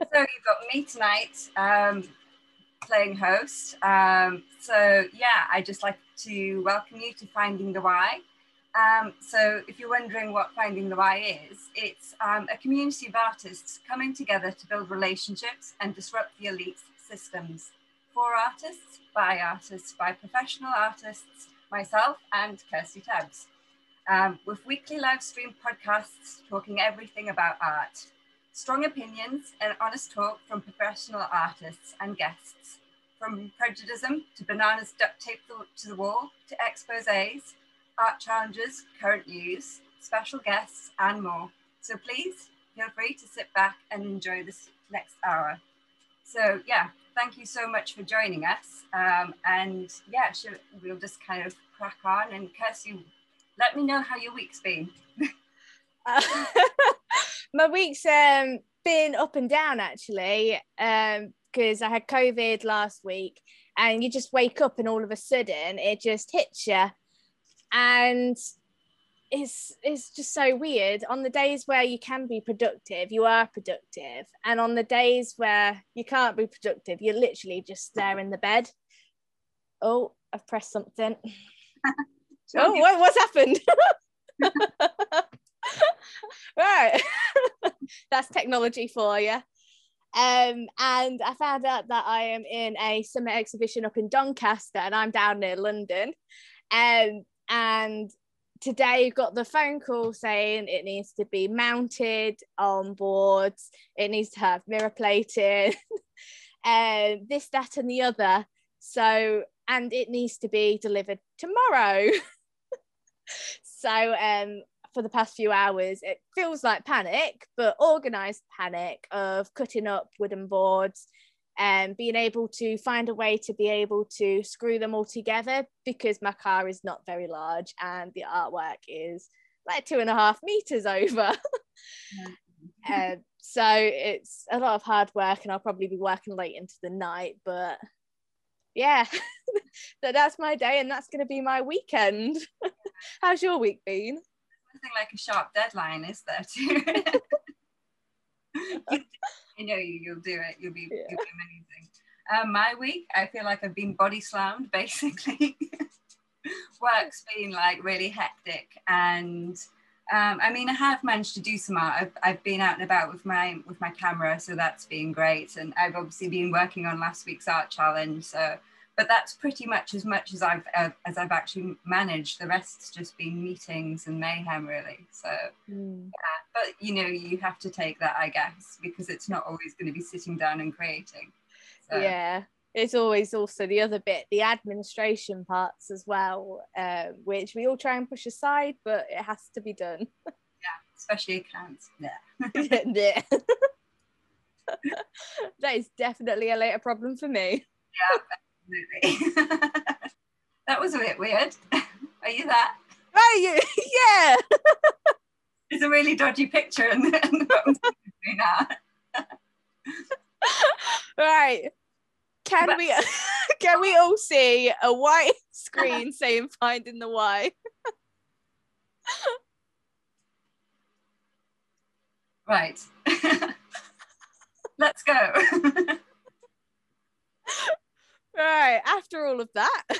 so you've got me tonight um, playing host. Um, so yeah, I just like to welcome you to Finding the Why. Um, so if you're wondering what Finding the Why is, it's um, a community of artists coming together to build relationships and disrupt the elite systems for artists, by artists, by professional artists, myself and Kirsty Tubbs. Um, with weekly live stream podcasts talking everything about art, strong opinions and honest talk from professional artists and guests, from prejudice to bananas duct taped to the wall to exposes, art challenges, current news, special guests, and more. So please feel free to sit back and enjoy this next hour. So yeah, thank you so much for joining us. Um, and yeah, we'll just kind of crack on. And Kirsty, let me know how your week's been. uh, my week's um, been up and down actually, because um, I had COVID last week, and you just wake up and all of a sudden it just hits you and it's it's just so weird. On the days where you can be productive you are productive. And on the days where you can't be productive you're literally just there in the bed. Oh i've pressed something. Oh what, what's happened right. That's technology for you um, and I found out that I am in a summer exhibition up in Doncaster and I'm down near London. Um, and today got the phone call saying it needs to be mounted on boards it needs to have mirror plating and this that and the other. So and it needs to be delivered tomorrow. So um for the past few hours it feels like panic but organized panic of cutting up wooden boards and being able to find a way to be able to screw them all together because my car is not very large and the artwork is like two and a half meters over. um, so it's a lot of hard work and I'll probably be working late into the night, but yeah, that, that's my day and that's going to be my weekend. How's your week been? Nothing like a sharp deadline, is there? Too? I know you, you'll do it. You'll be, yeah. you'll be amazing. Um, my week, I feel like I've been body slammed basically. Work's been like really hectic, and um, I mean, I have managed to do some art. I've, I've been out and about with my with my camera, so that's been great. And I've obviously been working on last week's art challenge, so but that's pretty much as much as I've uh, as I've actually managed. The rest's just been meetings and mayhem, really. So mm. yeah, but you know, you have to take that, I guess, because it's not always going to be sitting down and creating. So. Yeah, it's always also the other bit, the administration parts as well, uh, which we all try and push aside, but it has to be done. yeah, especially accounts. Yeah. yeah. that is definitely a later problem for me. Yeah absolutely. that was a bit weird. Are you that? Are you? Yeah. it's a really dodgy picture and the, now. right. Can but, we can we all see a white screen saying finding the why? right. Let's go right after all of that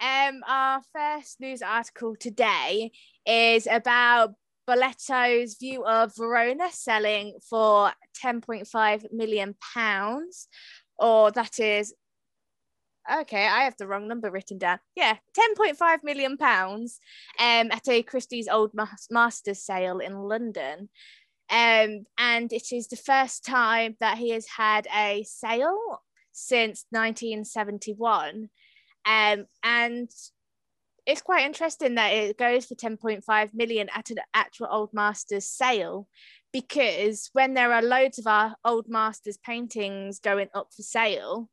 um our first news article today is about Bellotto's view of Verona selling for 10.5 million pounds, or that is okay, I have the wrong number written down. Yeah, 10.5 million pounds um, at a Christie's Old Masters sale in London. Um, and it is the first time that he has had a sale since 1971. Um, and it's quite interesting that it goes for 10.5 million at an actual old masters sale because when there are loads of our old masters paintings going up for sale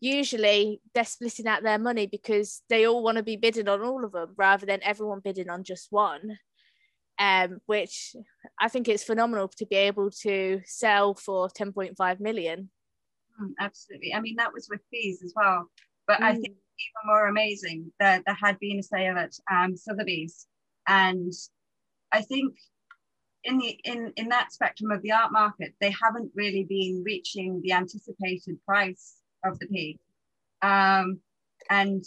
usually they're splitting out their money because they all want to be bidding on all of them rather than everyone bidding on just one um, which i think it's phenomenal to be able to sell for 10.5 million Mm, absolutely. I mean, that was with fees as well. But mm. I think even more amazing that there had been a sale at um, Sotheby's. And I think in the in in that spectrum of the art market, they haven't really been reaching the anticipated price of the piece. Um, and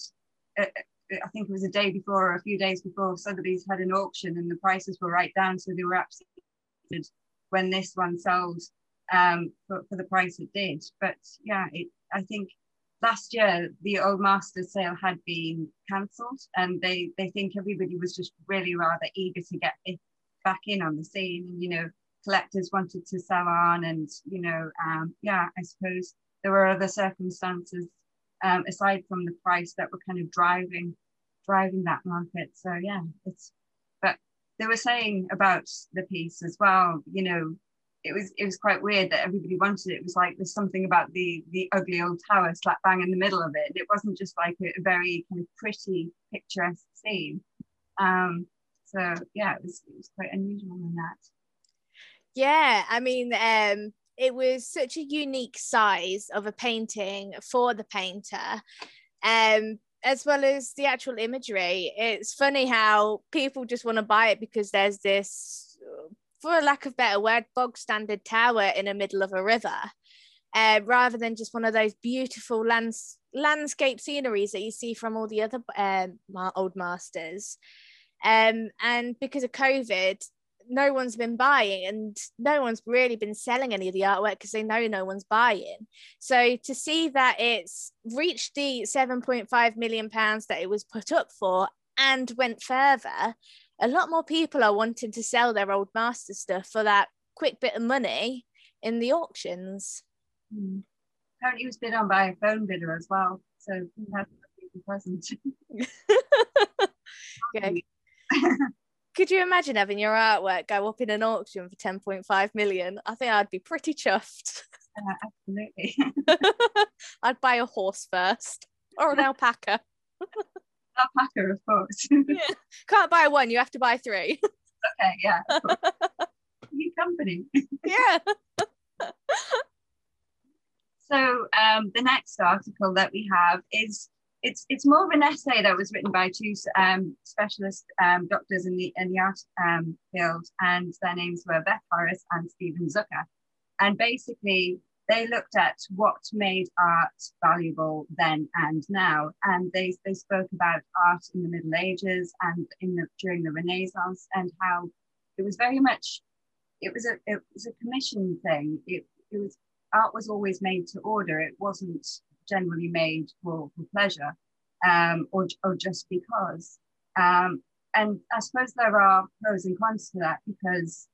uh, I think it was a day before or a few days before Sotheby's had an auction and the prices were right down. So they were absolutely when this one sold um, for, for the price it did. But yeah, it, I think last year the old master sale had been cancelled and they, they think everybody was just really rather eager to get it back in on the scene. And, you know, collectors wanted to sell on and, you know, um, yeah, I suppose there were other circumstances um, aside from the price that were kind of driving driving that market. So yeah, it's but they were saying about the piece as well, you know, it was it was quite weird that everybody wanted it. It was like there's something about the the ugly old tower slap bang in the middle of it. and It wasn't just like a, a very kind of pretty picturesque scene. Um, so yeah, it was it was quite unusual in that. Yeah, I mean, um, it was such a unique size of a painting for the painter. Um, as well as the actual imagery. It's funny how people just want to buy it because there's this, for a lack of better word, bog standard tower in the middle of a river, uh, rather than just one of those beautiful lands landscape sceneries that you see from all the other um, old masters. Um, and because of COVID, no one's been buying and no one's really been selling any of the artwork because they know no one's buying. So to see that it's reached the 7.5 million pounds that it was put up for and went further, a lot more people are wanting to sell their old master stuff for that quick bit of money in the auctions. Mm. Apparently, it was bid on by a phone bidder as well. So that's present. okay. Could you imagine having your artwork go up in an auction for 10.5 million? I think I'd be pretty chuffed. Uh, absolutely. I'd buy a horse first or an alpaca. Alpaca, of course. yeah. Can't buy one, you have to buy three. okay, yeah. New company. yeah. so um, the next article that we have is it's it's more of an essay that was written by two um, specialist um, doctors in the in the art um, field, and their names were Beth Harris and Steven Zucker. And basically, they looked at what made art valuable then and now, and they they spoke about art in the Middle Ages and in the during the Renaissance, and how it was very much it was a it was a commission thing. It it was art was always made to order. It wasn't generally made for, for pleasure um, or, or just because. Um, and I suppose there are pros and cons to that because,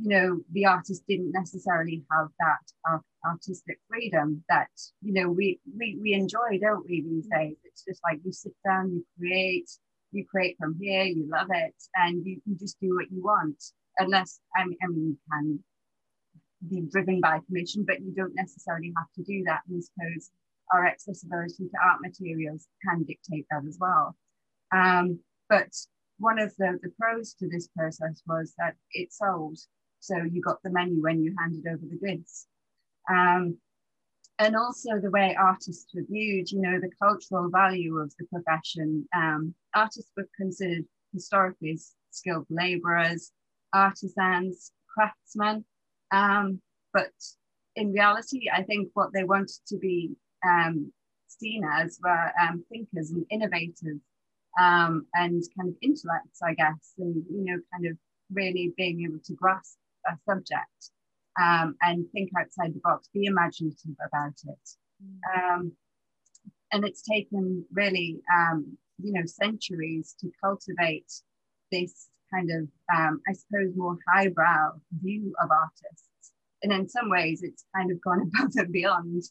you know, the artist didn't necessarily have that artistic freedom that, you know, we, we, we enjoy, don't we, these days? It's just like you sit down, you create, you create from here, you love it, and you, you just do what you want. Unless, I mean, I mean, you can be driven by commission, but you don't necessarily have to do that. And I suppose our accessibility to art materials can dictate that as well. Um, but one of the, the pros to this process was that it sold. So you got the menu when you handed over the goods. Um, and also the way artists were viewed, you know, the cultural value of the profession. Um, artists were considered historically skilled laborers, artisans, craftsmen. Um, but in reality, I think what they wanted to be um, seen as were um, thinkers and innovators um, and kind of intellects, I guess, and you know, kind of really being able to grasp a subject um, and think outside the box, be imaginative about it. Um, and it's taken really, um, you know, centuries to cultivate this kind of, um, I suppose, more highbrow view of artists. And in some ways, it's kind of gone above and beyond.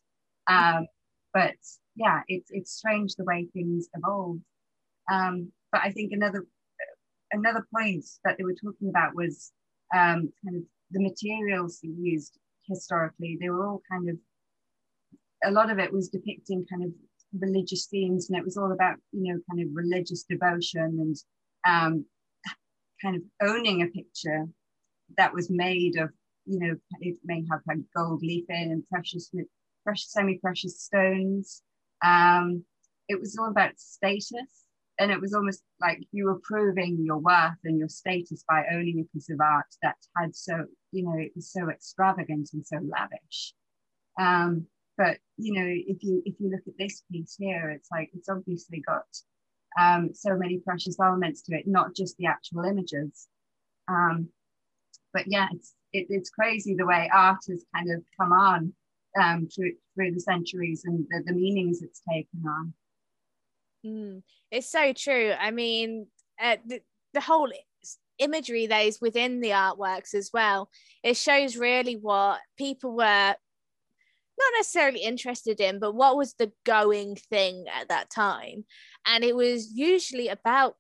Um, but yeah, it's it's strange the way things evolve. Um, but I think another another point that they were talking about was um, kind of the materials used historically. They were all kind of a lot of it was depicting kind of religious themes, and it was all about you know kind of religious devotion and um, kind of owning a picture that was made of you know it may have had gold leaf in and precious precious, semi-precious stones. Um, it was all about status and it was almost like you were proving your worth and your status by owning a piece of art that had so you know it was so extravagant and so lavish. Um, but you know if you if you look at this piece here it's like it's obviously got um, so many precious elements to it not just the actual images. Um, but yeah it's it, it's crazy the way art has kind of come on um, through through the centuries and the, the meanings it's taken on Mm, it's so true. I mean, uh, the, the whole imagery that is within the artworks as well, it shows really what people were not necessarily interested in, but what was the going thing at that time. And it was usually about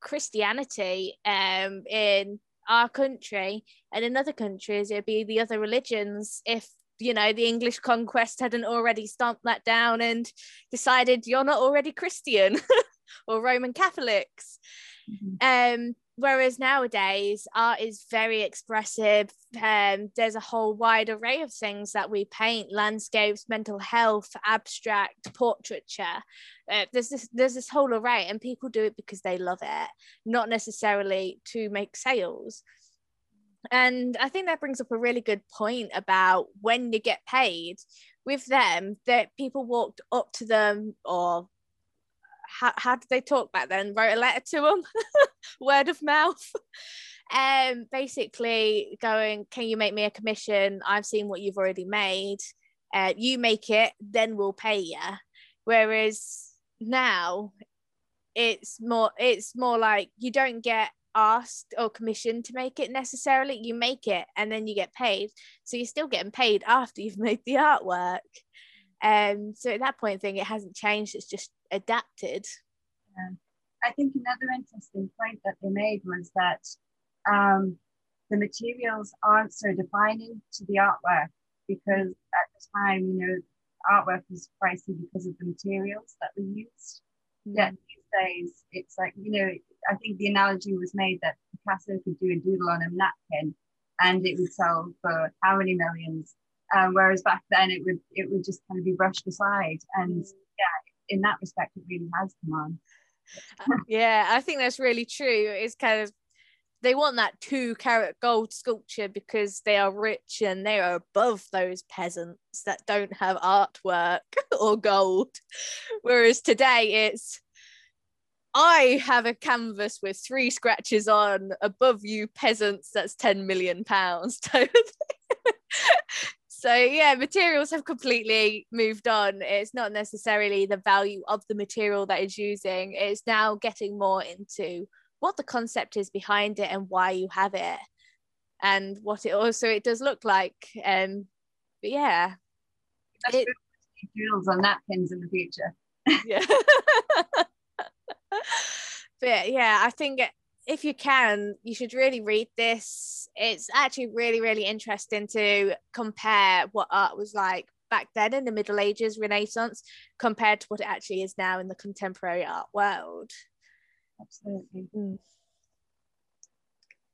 Christianity um, in our country and in other countries, it'd be the other religions if you know the english conquest hadn't already stomped that down and decided you're not already christian or roman catholics. Mm-hmm. um whereas nowadays art is very expressive. Um, there's a whole wide array of things that we paint landscapes mental health abstract portraiture. Uh, there's this there's this whole array and people do it because they love it not necessarily to make sales and I think that brings up a really good point about when you get paid with them, that people walked up to them or how, how did they talk back then? Wrote a letter to them, word of mouth. Um, basically going, can you make me a commission? I've seen what you've already made. Uh, you make it, then we'll pay you. Whereas now, it's more it's more like you don't get asked or commissioned to make it necessarily. You make it and then you get paid. So you're still getting paid after you've made the artwork. Um, so at that point, thing it hasn't changed. It's just adapted. Yeah. I think another interesting point that they made was that um, the materials aren't so defining to the artwork because at the time, you know, artwork was pricey because of the materials that were used. Mm. Yeah, these days it's like you know I think the analogy was made that Picasso could do a doodle on a napkin and it would sell for how many millions. Um, whereas back then it would it would just kind of be brushed aside. And yeah, in that respect, it really has come on. yeah, I think that's really true. It's kind of they want that two carat gold sculpture because they are rich and they are above those peasants that don't have artwork or gold. Whereas today it's I have a canvas with three scratches on above you peasants, that's 10 million pounds. so yeah, materials have completely moved on. It's not necessarily the value of the material that is using, it's now getting more into what the concept is behind it and why you have it and what it also it does look like. Um but yeah. It, doodles on napkins in the future. yeah. but yeah, I think if you can, you should really read this. It's actually really, really interesting to compare what art was like back then in the Middle Ages, Renaissance, compared to what it actually is now in the contemporary art world. Absolutely. Mm.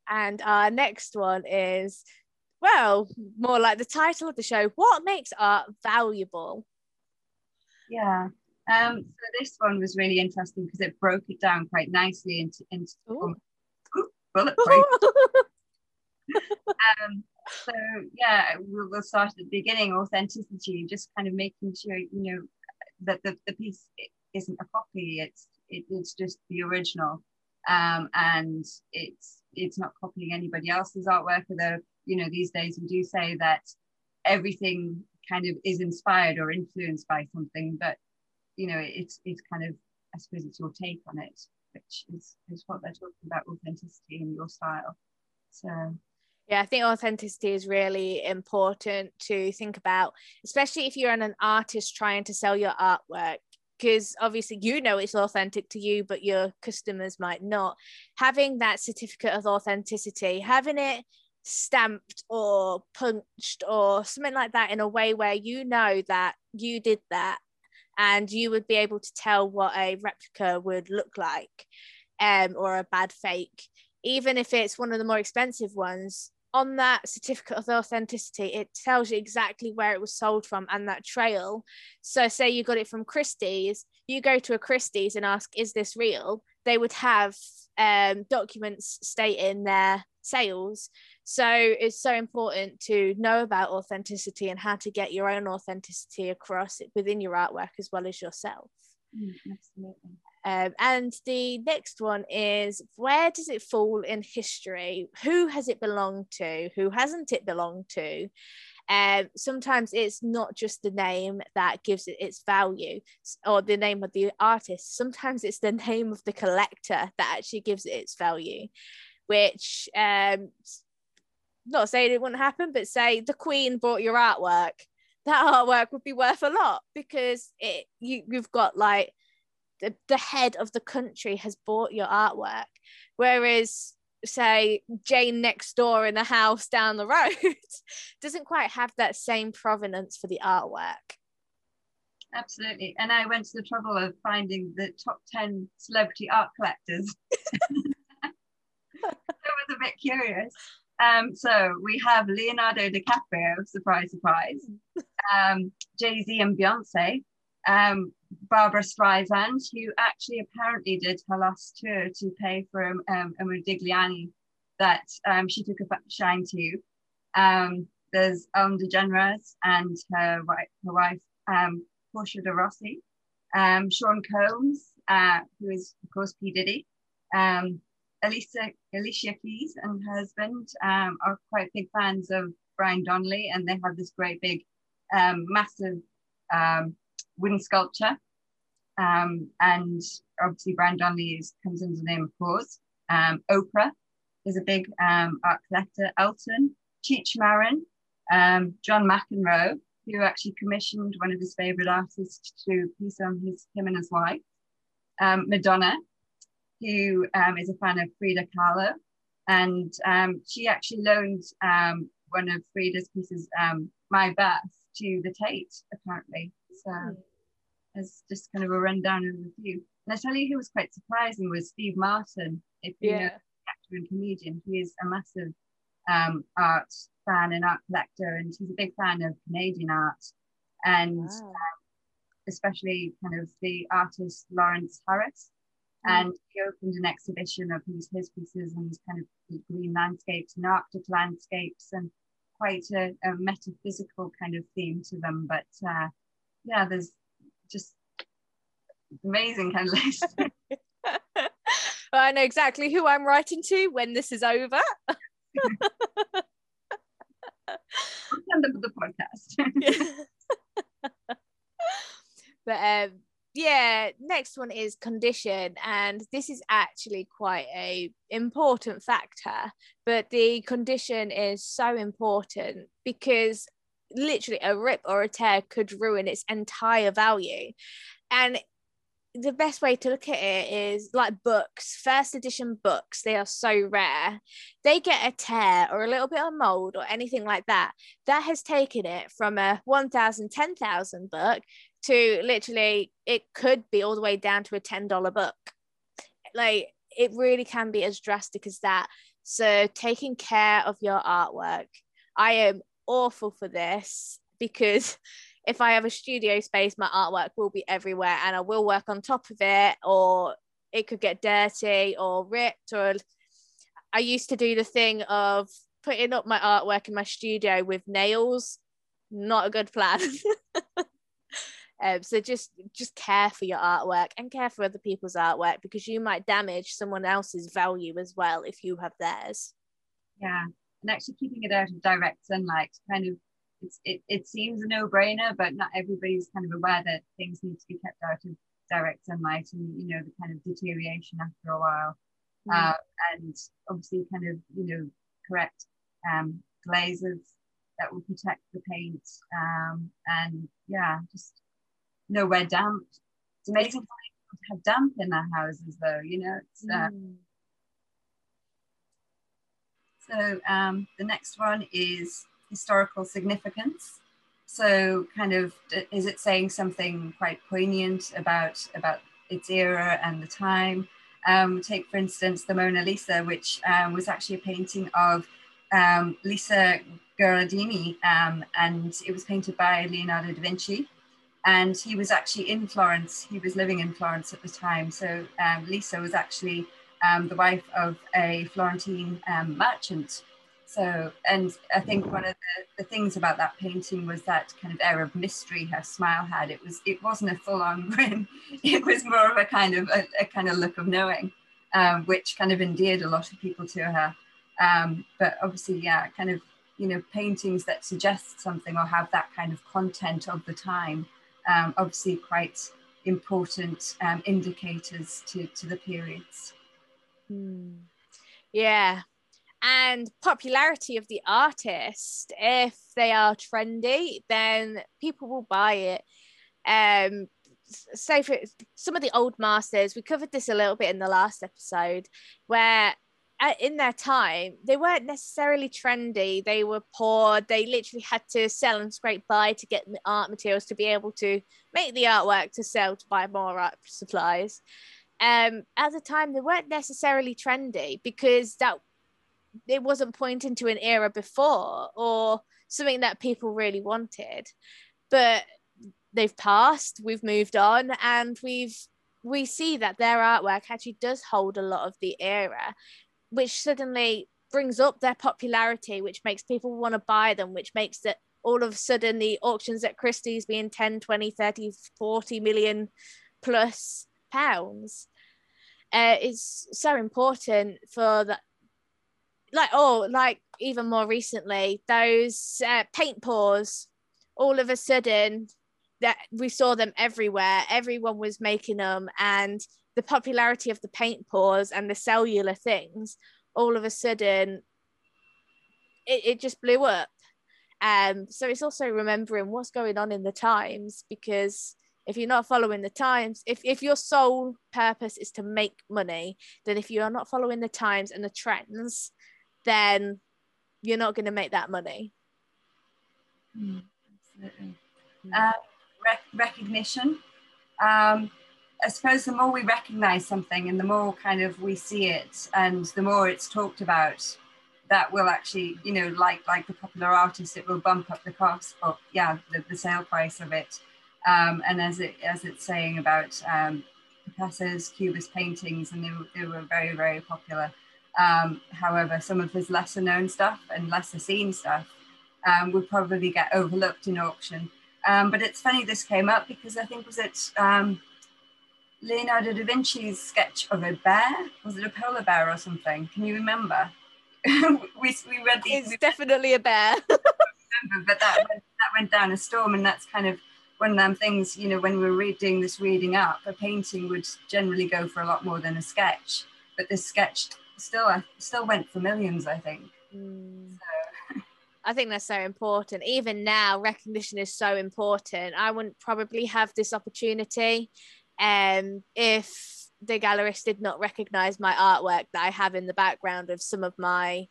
And our next one is, well, more like the title of the show What makes art valuable? Yeah. Um, so this one was really interesting because it broke it down quite nicely into into um, bullet point. um, so yeah, we'll, we'll start at the beginning. Authenticity, just kind of making sure you know that the, the piece isn't a copy. It's it, it's just the original, um, and it's it's not copying anybody else's artwork. Although you know these days we do say that everything kind of is inspired or influenced by something, but you know, it's it's kind of I suppose it's your take on it, which is is what they're talking about authenticity in your style. So yeah, I think authenticity is really important to think about, especially if you're an artist trying to sell your artwork. Because obviously, you know it's authentic to you, but your customers might not. Having that certificate of authenticity, having it stamped or punched or something like that in a way where you know that you did that and you would be able to tell what a replica would look like um, or a bad fake even if it's one of the more expensive ones on that certificate of authenticity it tells you exactly where it was sold from and that trail so say you got it from christie's you go to a Christie's and ask, is this real? They would have um, documents stating their sales. So it's so important to know about authenticity and how to get your own authenticity across within your artwork as well as yourself. Mm, absolutely. Um, and the next one is where does it fall in history? Who has it belonged to? Who hasn't it belonged to? Um, sometimes it's not just the name that gives it its value or the name of the artist. Sometimes it's the name of the collector that actually gives it its value, which um, not saying it wouldn't happen, but say the Queen bought your artwork, that artwork would be worth a lot because it you you've got like the, the head of the country has bought your artwork. Whereas, say, Jane next door in the house down the road doesn't quite have that same provenance for the artwork. Absolutely. And I went to the trouble of finding the top 10 celebrity art collectors. Curious. Um, so we have Leonardo DiCaprio, surprise, surprise, um, Jay Z and Beyonce, um, Barbra Streisand, who actually apparently did her last tour to pay for um, um, a Modigliani that um, she took a shine to. Um, there's Ellen DeGeneres and her wife, her wife um, Portia de Rossi, um, Sean Combs, uh, who is of course P. Diddy, um, Alicia Alicia Keys and her husband um, are quite big fans of Brian Donnelly, and they have this great big, um, massive um, wooden sculpture. Um, and obviously Brian Donnelly is, comes under the name of KAWS. Um, Oprah is a big um, art collector. Elton, Cheech Marin, John McEnroe, who actually commissioned one of his favorite artists to do a piece on his, him and his wife. Madonna, who um, is a fan of Frida Kahlo. And she actually loaned one of Frida's pieces, My Birth, to the Tate, apparently. So mm. as just kind of a rundown of the few. And I tell you who was quite surprising was Steve Martin. If you yeah. know actor and comedian, he is a massive um, art fan and art collector, and he's a big fan of Canadian art, and wow. um, especially kind of the artist Lawrence Harris. Mm. And he opened an exhibition of his, his pieces and these kind of green landscapes and Arctic landscapes and quite a, a metaphysical kind of theme to them. But uh, yeah, there's just amazing kind of list. I know exactly who I'm writing to when this is over. Of the podcast. but um, yeah, next one is condition, and this is actually quite a important factor. But the condition is so important because literally a rip or a tear could ruin its entire value. And the best way to look at it is like books, first edition books, they are so rare. They get a tear or a little bit of mold or anything like that. That has taken it from a 1,000, 10,000 book to literally, it could be all the way down to a $10 book. Like it really can be as drastic as that. So taking care of your artwork. I am awful for this because if I have a studio space, my artwork will be everywhere and I will work on top of it, or it could get dirty or ripped. Or I used to do the thing of putting up my artwork in my studio with nails. Not a good plan. um, so just just care for your artwork and care for other people's artwork because you might damage someone else's value as well if you have theirs. Yeah, and actually keeping it out of direct sunlight kind of it's, it, it seems a no-brainer but not everybody's kind of aware that things need to be kept out of direct sunlight and you know the kind of deterioration after a while mm. uh, and obviously kind of you know correct um, glazes that will protect the paint um, and yeah just nowhere damp it's amazing to have damp in their houses though you know uh, mm. So um, the next one is historical significance. So kind of, is it saying something quite poignant about, about its era and the time? Um, take for instance the Mona Lisa, which um, was actually a painting of um, Lisa Gherardini, um, and it was painted by Leonardo da Vinci. And he was actually in Florence. He was living in Florence at the time. So um, Lisa was actually um, the wife of a Florentine um, merchant. So, and I think one of the, the things about that painting was that kind of air of mystery her smile had. It was, it wasn't a full-on grin. It was more of a kind of a, a kind of look of knowing, um, which kind of endeared a lot of people to her. Um, but obviously, yeah, kind of you know paintings that suggest something or have that kind of content of the time um, obviously quite important um, indicators to, to the periods. Hmm. Yeah. And popularity of the artist, if they are trendy, then people will buy it. Um, say for some of the old masters, we covered this a little bit in the last episode, where in their time, they weren't necessarily trendy. They were poor. They literally had to sell and scrape by to get the art materials to be able to make the artwork to sell to buy more art supplies. Um, at the time, they weren't necessarily trendy because that it wasn't pointing to an era before or something that people really wanted. But they've passed. We've moved on, and we've we see that their artwork actually does hold a lot of the era which suddenly brings up their popularity, which makes people want to buy them, which makes that all of a sudden the auctions at Christie's being 10, 20, 30, 40 million plus pounds. Uh, is so important for that like oh like even more recently those uh, paint pours all of a sudden that we saw them everywhere everyone was making them and the popularity of the paint pours and the cellular things, all of a sudden it, it just blew up. Um, so it's also remembering what's going on in the times because if you're not following the times, if, if your sole purpose is to make money, then if you are not following the times and the trends, then you're not going to make that money. Mm, absolutely. Mm. Uh, rec- recognition. Um, I suppose the more we recognize something and the more kind of we see it and the more it's talked about, that will actually, you know, like like the popular artist, it will bump up the cost of yeah, the, the sale price of it. Um, and as it as it's saying about um, Picasso's Cubist paintings, and they, they were very very popular. Um, however, some of his lesser known stuff and lesser seen stuff um, would probably get overlooked in auction. Um, but it's funny this came up because I think was it um, Leonardo da Vinci's sketch of a bear? Was it a polar bear or something? Can you remember? we, we read these. It's definitely a bear. remember, but that went, that went down a storm, and that's kind of one of them things. You know, when we're reading this reading up, a painting would generally go for a lot more than a sketch, but this sketch still still went for millions, I think. Mm. So. I think that's so important. Even now, recognition is so important. I wouldn't probably have this opportunity um, if the gallerist did not recognize my artwork that I have in the background of some of my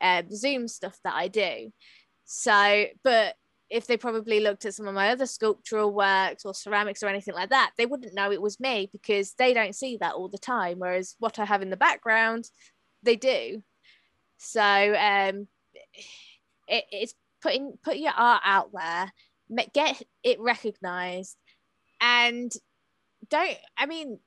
um, Zoom stuff that I do. So, but if they probably looked at some of my other sculptural works or ceramics or anything like that, they wouldn't know it was me because they don't see that all the time. Whereas what I have in the background, they do. So um, it, it's putting put your art out there, get it recognized, and don't i mean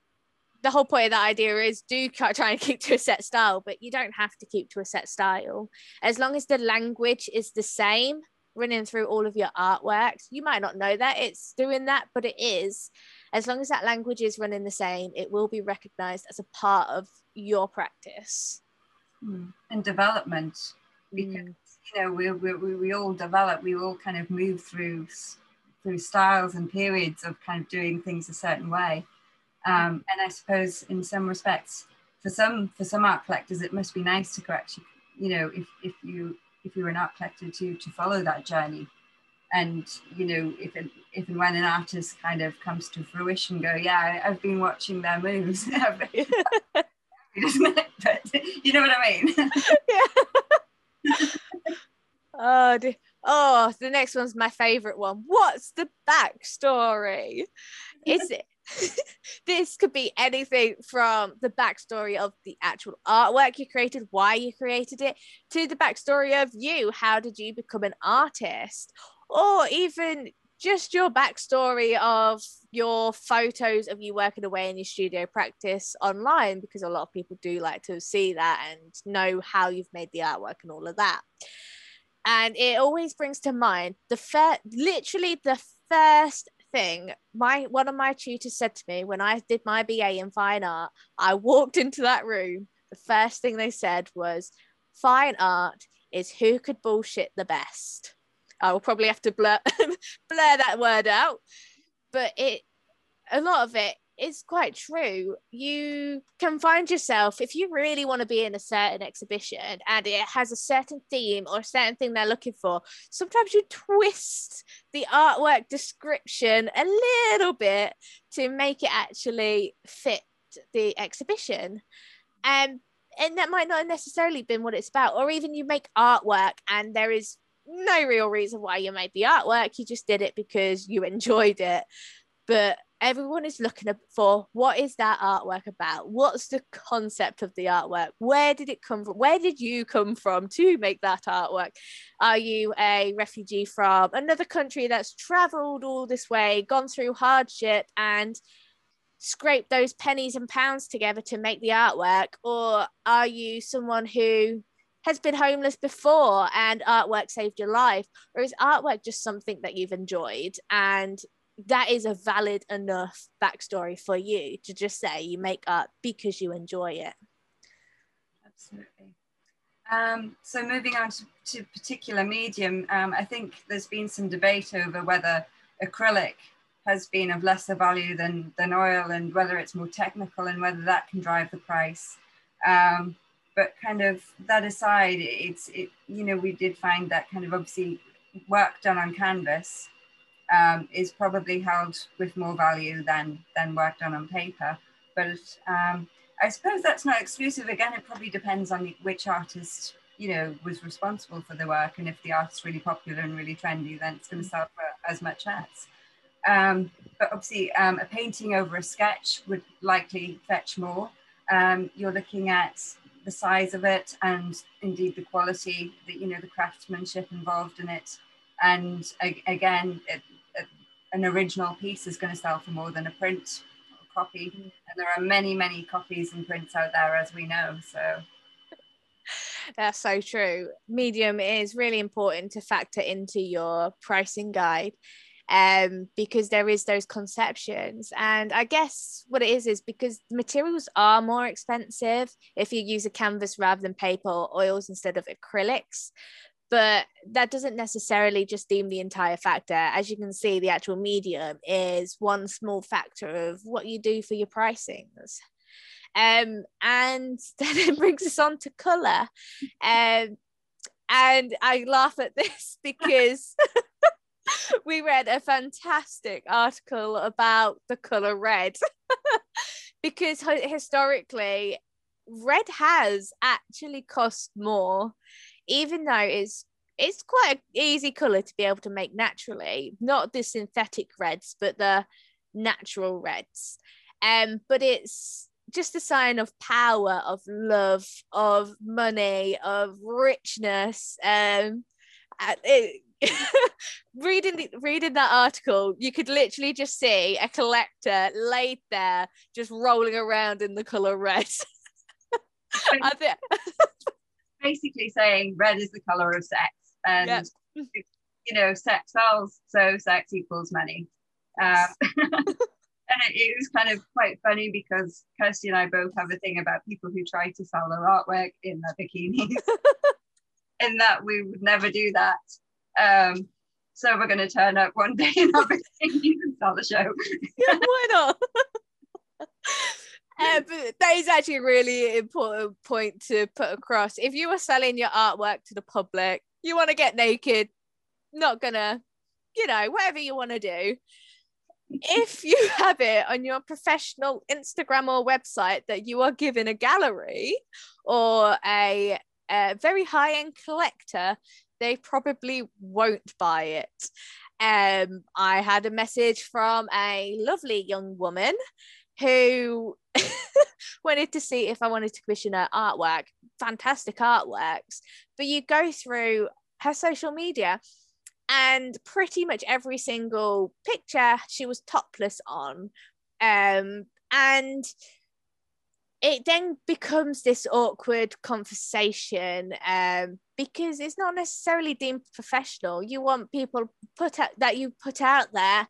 the whole point of that idea is do try and keep to a set style but you don't have to keep to a set style as long as the language is the same running through all of your artworks you might not know that it's doing that but it is as long as that language is running the same it will be recognized as a part of your practice mm. and development because mm. you know we, we, we all develop we all kind of move through through styles and periods of kind of doing things a certain way. Um, and I suppose in some respects, for some for some art collectors, it must be nice to actually, you know, if, if you if you're an art collector to to follow that journey, and you know, if it, if and when an artist kind of comes to fruition, go, yeah, I've been watching their moves, isn't it? But you know what I mean? yeah. oh, dear. Oh, the next one's my favorite one. What's the backstory? Is it? this could be anything from the backstory of the actual artwork you created, why you created it, to the backstory of you. How did you become an artist? Or even just your backstory of your photos of you working away in your studio practice online because a lot of people do like to see that and know how you've made the artwork and all of that and it always brings to mind the first literally the first thing my one of my tutors said to me when i did my ba in fine art i walked into that room the first thing they said was fine art is who could bullshit the best I will probably have to blur blur that word out. But it a lot of it is quite true. You can find yourself if you really want to be in a certain exhibition and it has a certain theme or a certain thing they're looking for. Sometimes you twist the artwork description a little bit to make it actually fit the exhibition. Um, and that might not necessarily been what it's about, or even you make artwork and there is no real reason why you made the artwork. You just did it because you enjoyed it. But everyone is looking for what is that artwork about? What's the concept of the artwork? Where did it come from? Where did you come from to make that artwork? Are you a refugee from another country that's traveled all this way, gone through hardship, and scraped those pennies and pounds together to make the artwork? Or are you someone who has been homeless before and artwork saved your life? Or is artwork just something that you've enjoyed and that is a valid enough backstory for you to just say you make art because you enjoy it? Absolutely. Um, so moving on to, to particular medium, um, I think there's been some debate over whether acrylic has been of lesser value than, than oil and whether it's more technical and whether that can drive the price. Um, but kind of that aside, it's it you know we did find that kind of obviously work done on canvas um, is probably held with more value than than work done on paper. But um, I suppose that's not exclusive. Again, it probably depends on which artist you know was responsible for the work, and if the art's really popular and really trendy, then it's going to sell for as much as. Um, but obviously, um, a painting over a sketch would likely fetch more. Um, you're looking at the size of it and indeed the quality, the, you know, the craftsmanship involved in it. And again, it, an original piece is going to sell for more than a print or copy. And there are many, many copies and prints out there, as we know. So that's so true. Medium is really important to factor into your pricing guide um, because there is those conceptions. And I guess what it is is because materials are more expensive if you use a canvas rather than paper or oils instead of acrylics. But that doesn't necessarily just deem the entire factor. As you can see, the actual medium is one small factor of what you do for your pricings. Um, and then it brings us on to colour. Um, and I laugh at this because we read a fantastic article about the color red because historically red has actually cost more even though it's it's quite an easy color to be able to make naturally not the synthetic reds but the natural reds um but it's just a sign of power of love of money of richness um it, reading reading that article, you could literally just see a collector laid there, just rolling around in the color red. Basically, saying red is the color of sex, and yep. you know, sex sells, so sex equals money. Um, and it, it, was kind of quite funny because Kirsty and I both have a thing about people who try to sell their artwork in their bikinis. in that we would never do that. Um, so we're going to turn up one day in our bikinis and sell the show. yeah, why not? Uh, but that is actually a really important point to put across. If you are selling your artwork to the public, you want to get naked, not gonna, you know, whatever you want to do. If you have it on your professional Instagram or website that you are giving a gallery or a, a very high end collector they probably won't buy it. Um, I had a message from a lovely young woman who wanted to see if I wanted to commission her artwork. Fantastic artworks. But you go through her social media and pretty much every single picture she was topless on um and it then becomes this awkward conversation um, because it's not necessarily deemed professional. You want people put out that you put out there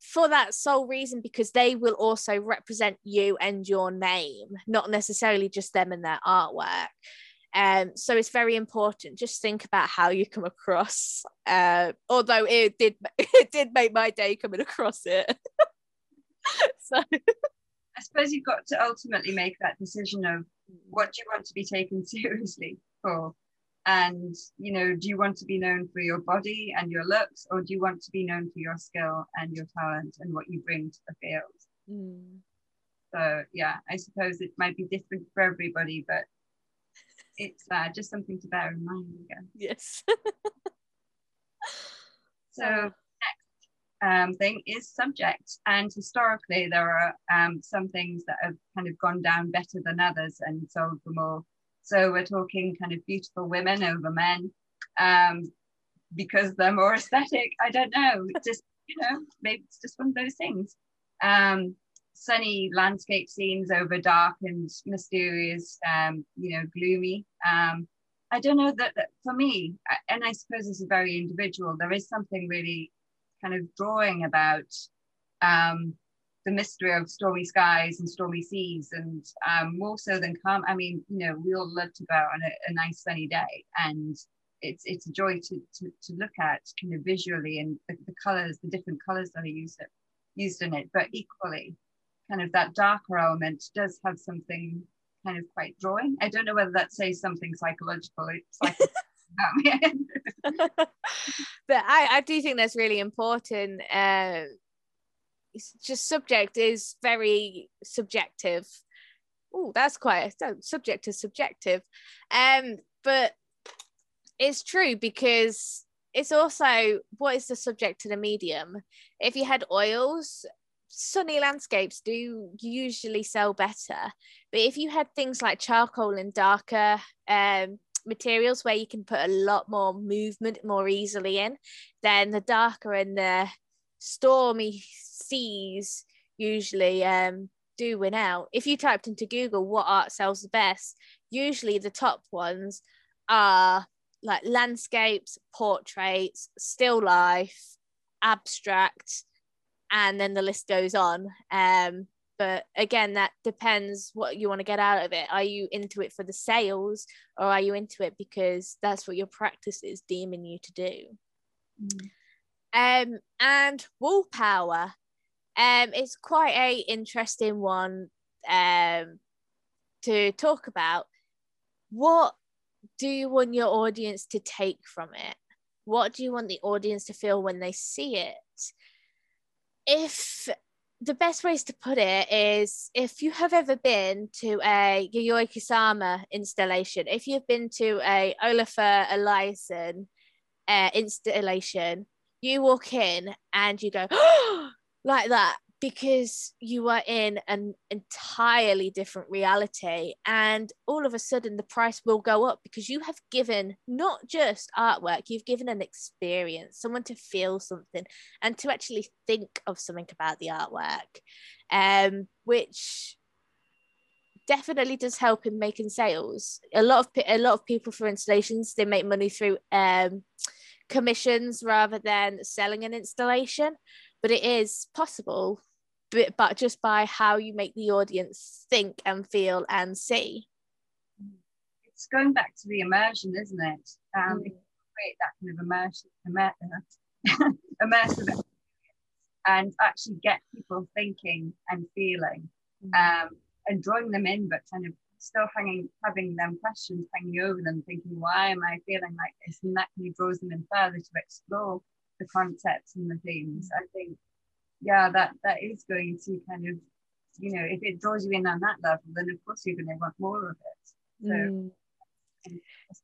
for that sole reason because they will also represent you and your name, not necessarily just them and their artwork. Um, so it's very important. Just think about how you come across. Uh, although it did, it did make my day coming across it. so I suppose you've got to ultimately make that decision of what do you want to be taken seriously for? And, you know, do you want to be known for your body and your looks, or do you want to be known for your skill and your talent and what you bring to the field? Mm. So, yeah, I suppose it might be different for everybody, but it's uh, just something to bear in mind again. Yes. so, um, thing is subject. And historically, there are um, some things that have kind of gone down better than others and sold for more. So we're talking kind of beautiful women over men um, because they're more aesthetic. I don't know. Just, you know, maybe it's just one of those things. Um, sunny landscape scenes over dark and mysterious, um, you know, gloomy. Um, I don't know that, that for me, and I suppose this is very individual, there is something really kind of drawing about um, the mystery of stormy skies and stormy seas, and um, more so than calm. I mean, you know, we all love to go on a, a nice sunny day, and it's it's a joy to, to, to look at kind of visually and the, the colors, the different colors that are used it, used in it. But equally, kind of that darker element does have something kind of quite drawing. I don't know whether that says something psychological. It's like but I, I do think that's really important. Uh, just subject is very subjective. Oh, that's quite subject is subjective. Um, but it's true because it's also what is the subject to the medium. If you had oils, sunny landscapes do usually sell better. But if you had things like charcoal and darker um, materials where you can put a lot more movement more easily in, then the darker and the stormy seas usually um, do win out. If you typed into Google what art sells the best, usually the top ones are like landscapes, portraits, still life, abstract, and then the list goes on. Um, but again that depends what you want to get out of it are you into it for the sales or are you into it because that's what your practice is deeming you to do mm. Um and wool power um it's quite a interesting one um to talk about. What do you want your audience to take from it? What do you want the audience to feel when they see it? If the best ways to put it is if you have ever been to a Yayoi Kusama installation, if you've been to a Olafur Eliasson uh, installation, you walk in and you go, like that because you are in an entirely different reality and all of a sudden the price will go up because you have given not just artwork you've given an experience someone to feel something and to actually think of something about the artwork um, which definitely does help in making sales. A lot of a lot of people for installations they make money through um, commissions rather than selling an installation but it is possible but, but just by how you make the audience think and feel and see. It's going back to the immersion, isn't it? Um, mm. create that kind of immersion, immer, immersive and actually get people thinking and feeling mm. um, and drawing them in, but kind of still hanging, having them questions hanging over them, thinking, why am I feeling like this? And that kind of draws them in further to explore the concepts and the themes. I think yeah, that that is going to kind of, you know, if it draws you in on that level, then of course you're going to want more of it. So mm.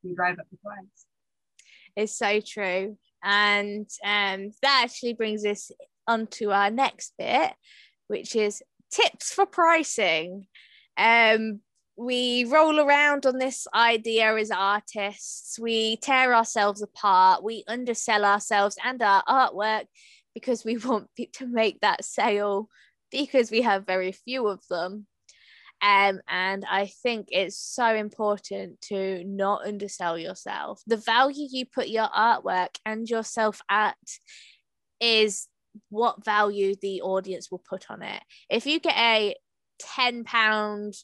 you drive up the price. It's so true. And um, that actually brings us onto our next bit, which is tips for pricing. Um, we roll around on this idea as artists. We tear ourselves apart. We undersell ourselves and our artwork because we want to make that sale because we have very few of them. Um, and I think it's so important to not undersell yourself. The value you put your artwork and yourself at is what value the audience will put on it. If you get a 10 pound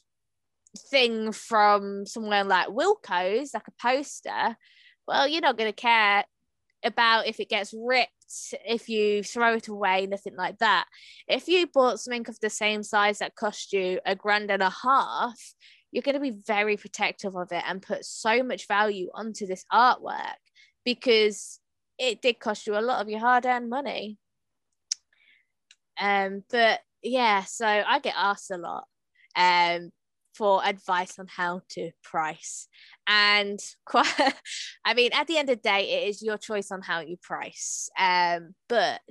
thing from somewhere like Wilko's, like a poster, well, you're not going to care about if it gets ripped, if you throw it away, nothing like that. If you bought something of the same size that cost you a grand and a half, you're going to be very protective of it and put so much value onto this artwork because it did cost you a lot of your hard-earned money. Um, but yeah, so I get asked a lot um for advice on how to price. And quite, I mean, at the end of the day, it is your choice on how you price. Um, but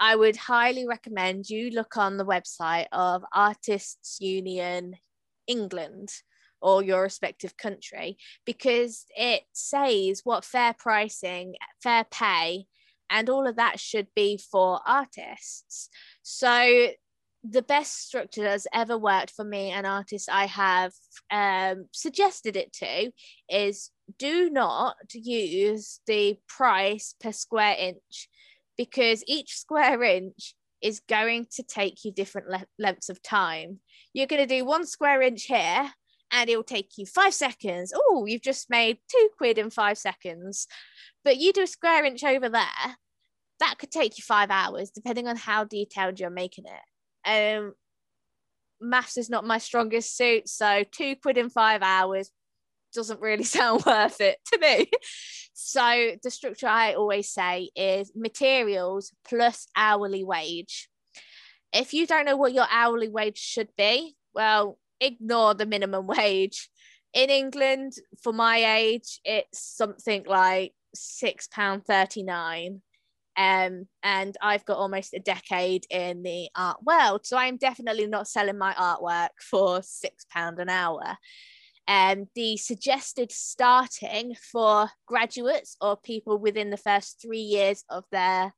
I would highly recommend you look on the website of Artists Union England or your respective country because it says what fair pricing, fair pay, and all of that should be for artists. So the best structure that's ever worked for me and artists I have um, suggested it to is do not use the price per square inch because each square inch is going to take you different le- lengths of time. You're going to do one square inch here and it will take you five seconds. Oh, you've just made two quid in five seconds. But you do a square inch over there, that could take you five hours, depending on how detailed you're making it. Um, maths is not my strongest suit, so two quid in five hours doesn't really sound worth it to me. So the structure I always say is materials plus hourly wage. If you don't know what your hourly wage should be, well, ignore the minimum wage. In England, for my age, it's something like £6.39 um, and I've got almost a decade in the art world. So I'm definitely not selling my artwork for six pound an hour. Um, the suggested starting for graduates or people within the first three years of their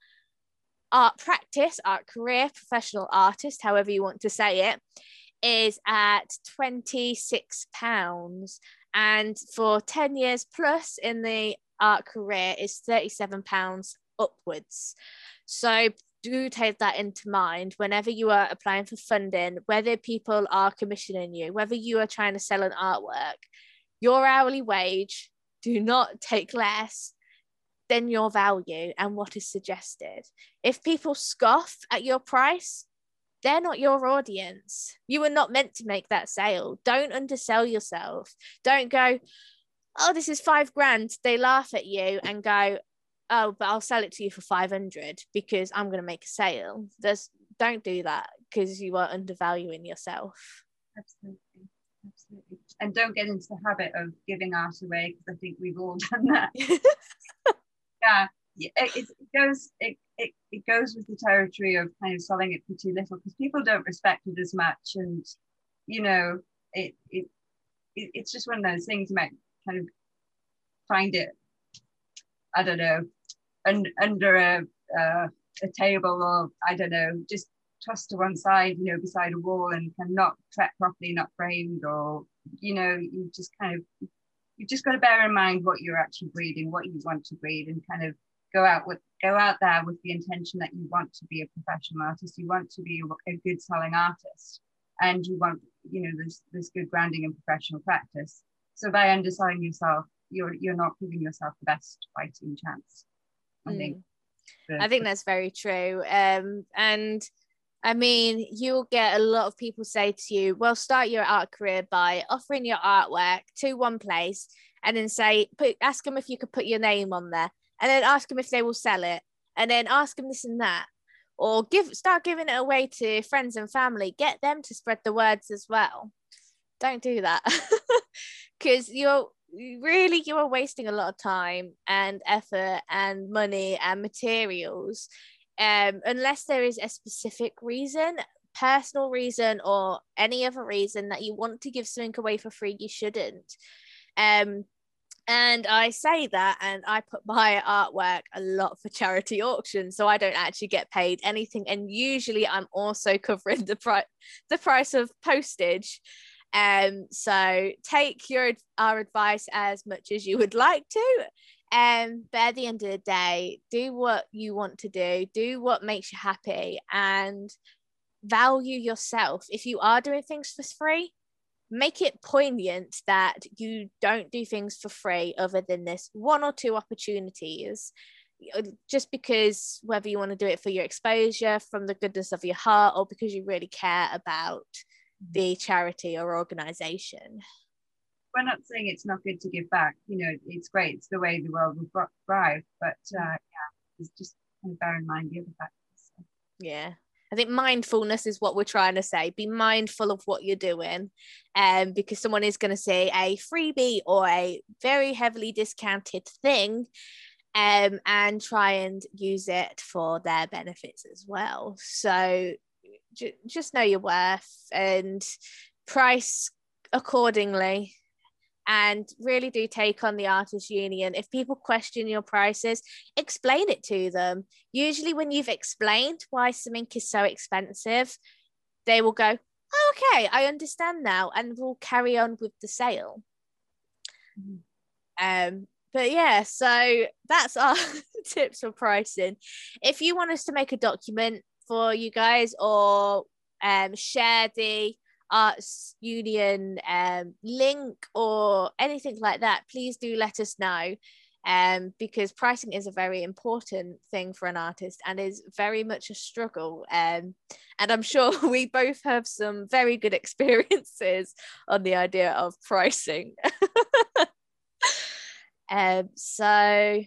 art practice, art career, professional artist, however you want to say it, is at £26. And for 10 years plus in the art career is £37 upwards. So do take that into mind whenever you are applying for funding, whether people are commissioning you, whether you are trying to sell an artwork, your hourly wage do not take less than your value and what is suggested. If people scoff at your price, they're not your audience. You were not meant to make that sale. Don't undersell yourself. Don't go, oh, this is five grand. They laugh at you and go, oh, but I'll sell it to you for 500 because I'm going to make a sale. There's, don't do that because you are undervaluing yourself. Absolutely. Absolutely. And don't get into the habit of giving art away because I think we've all done that. yeah. It, it, goes it, it, it goes with the territory of kind of selling it for too little because people don't respect it as much and you know it, it, it it's just one of those things you might kind of find it I don't know, un, under a, uh, a table or I don't know, just tossed to one side, you know, beside a wall and can not track properly, not framed, or you know, you just kind of you just got to bear in mind what you're actually breeding, what you want to breed, and kind of go out with go out there with the intention that you want to be a professional artist, you want to be a, a good selling artist, and you want you know this this good grounding in professional practice. So by underselling yourself, you're you're not giving yourself the best fighting chance. I mm. think. I think that's very true. Um, and I mean, you'll get a lot of people say to you, "Well, start your art career by offering your artwork to one place, and then say, put, ask them if you could put your name on there, and then ask them if they will sell it, and then ask them this and that." Or give start giving it away to friends and family. Get them to spread the words as well. Don't do that because you're really you are wasting a lot of time and effort and money and materials um, unless there is a specific reason personal reason or any other reason that you want to give something away for free, you shouldn't. Um, and I say that, and I put my artwork a lot for charity auctions, so I don't actually get paid anything. And usually, I'm also covering the price, the price of postage. Um, so take your our advice as much as you would like to. Um, but at the end of the day, do what you want to do, do what makes you happy, and value yourself. If you are doing things for free, make it poignant that you don't do things for free other than this one or two opportunities uh, just because whether you want to do it for your exposure from the goodness of your heart or because you really care about the charity or organization we're not saying it's not good to give back you know it's great it's the way the world will thrive but uh, yeah it's just kind of bear in mind the other factors so. yeah I think mindfulness is what we're trying to say. Be mindful of what you're doing, um, because someone is going to say a freebie or a very heavily discounted thing, um, and try and use it for their benefits as well. So j- just know your worth and price accordingly. And really do take on the artist union. If people question your prices explain it to them. Usually when you've explained why something is so expensive they will go oh, okay i understand now and we'll carry on with the sale. Mm-hmm. um but yeah so that's our tips for pricing. If you want us to make a document for you guys or um, share the arts union um, link or anything like that, please do let us know. Um, because pricing is a very important thing for an artist and is very much a struggle. Um, and I'm sure we both have some very good experiences on the idea of pricing. um, so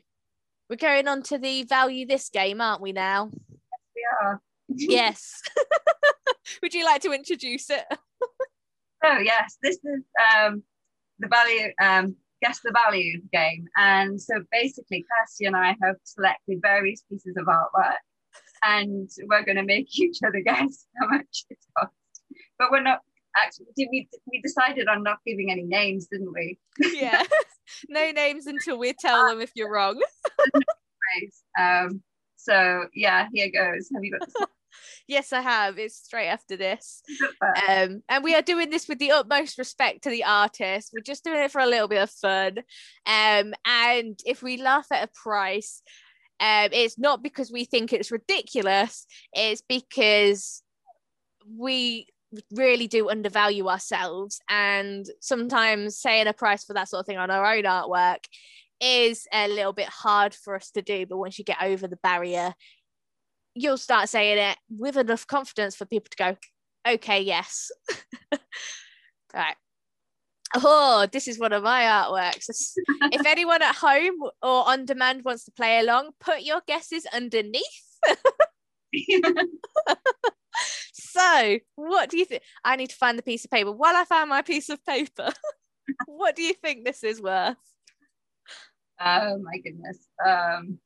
we're going on to the value this game, aren't we now? Yes, yes. Would you like to introduce it? oh yes, this is um, the value um, guess the value game, and so basically, Kirsty and I have selected various pieces of artwork, and we're going to make each other guess how much it costs. But we're not actually. We? We decided on not giving any names, didn't we? Yeah, no names until we tell them if you're wrong. um, so yeah, here goes. Have you got? Yes, I have. It's straight after this. Um, and we are doing this with the utmost respect to the artist. We're just doing it for a little bit of fun. Um, and if we laugh at a price, um, it's not because we think it's ridiculous, it's because we really do undervalue ourselves. And sometimes saying a price for that sort of thing on our own artwork is a little bit hard for us to do. But once you get over the barrier, you'll start saying it with enough confidence for people to go, okay, yes. right. Oh, this is one of my artworks. if anyone at home or on demand wants to play along, put your guesses underneath. so, what do you think? I need to find the piece of paper. While I found my piece of paper, what do you think this is worth? Oh my goodness. Um,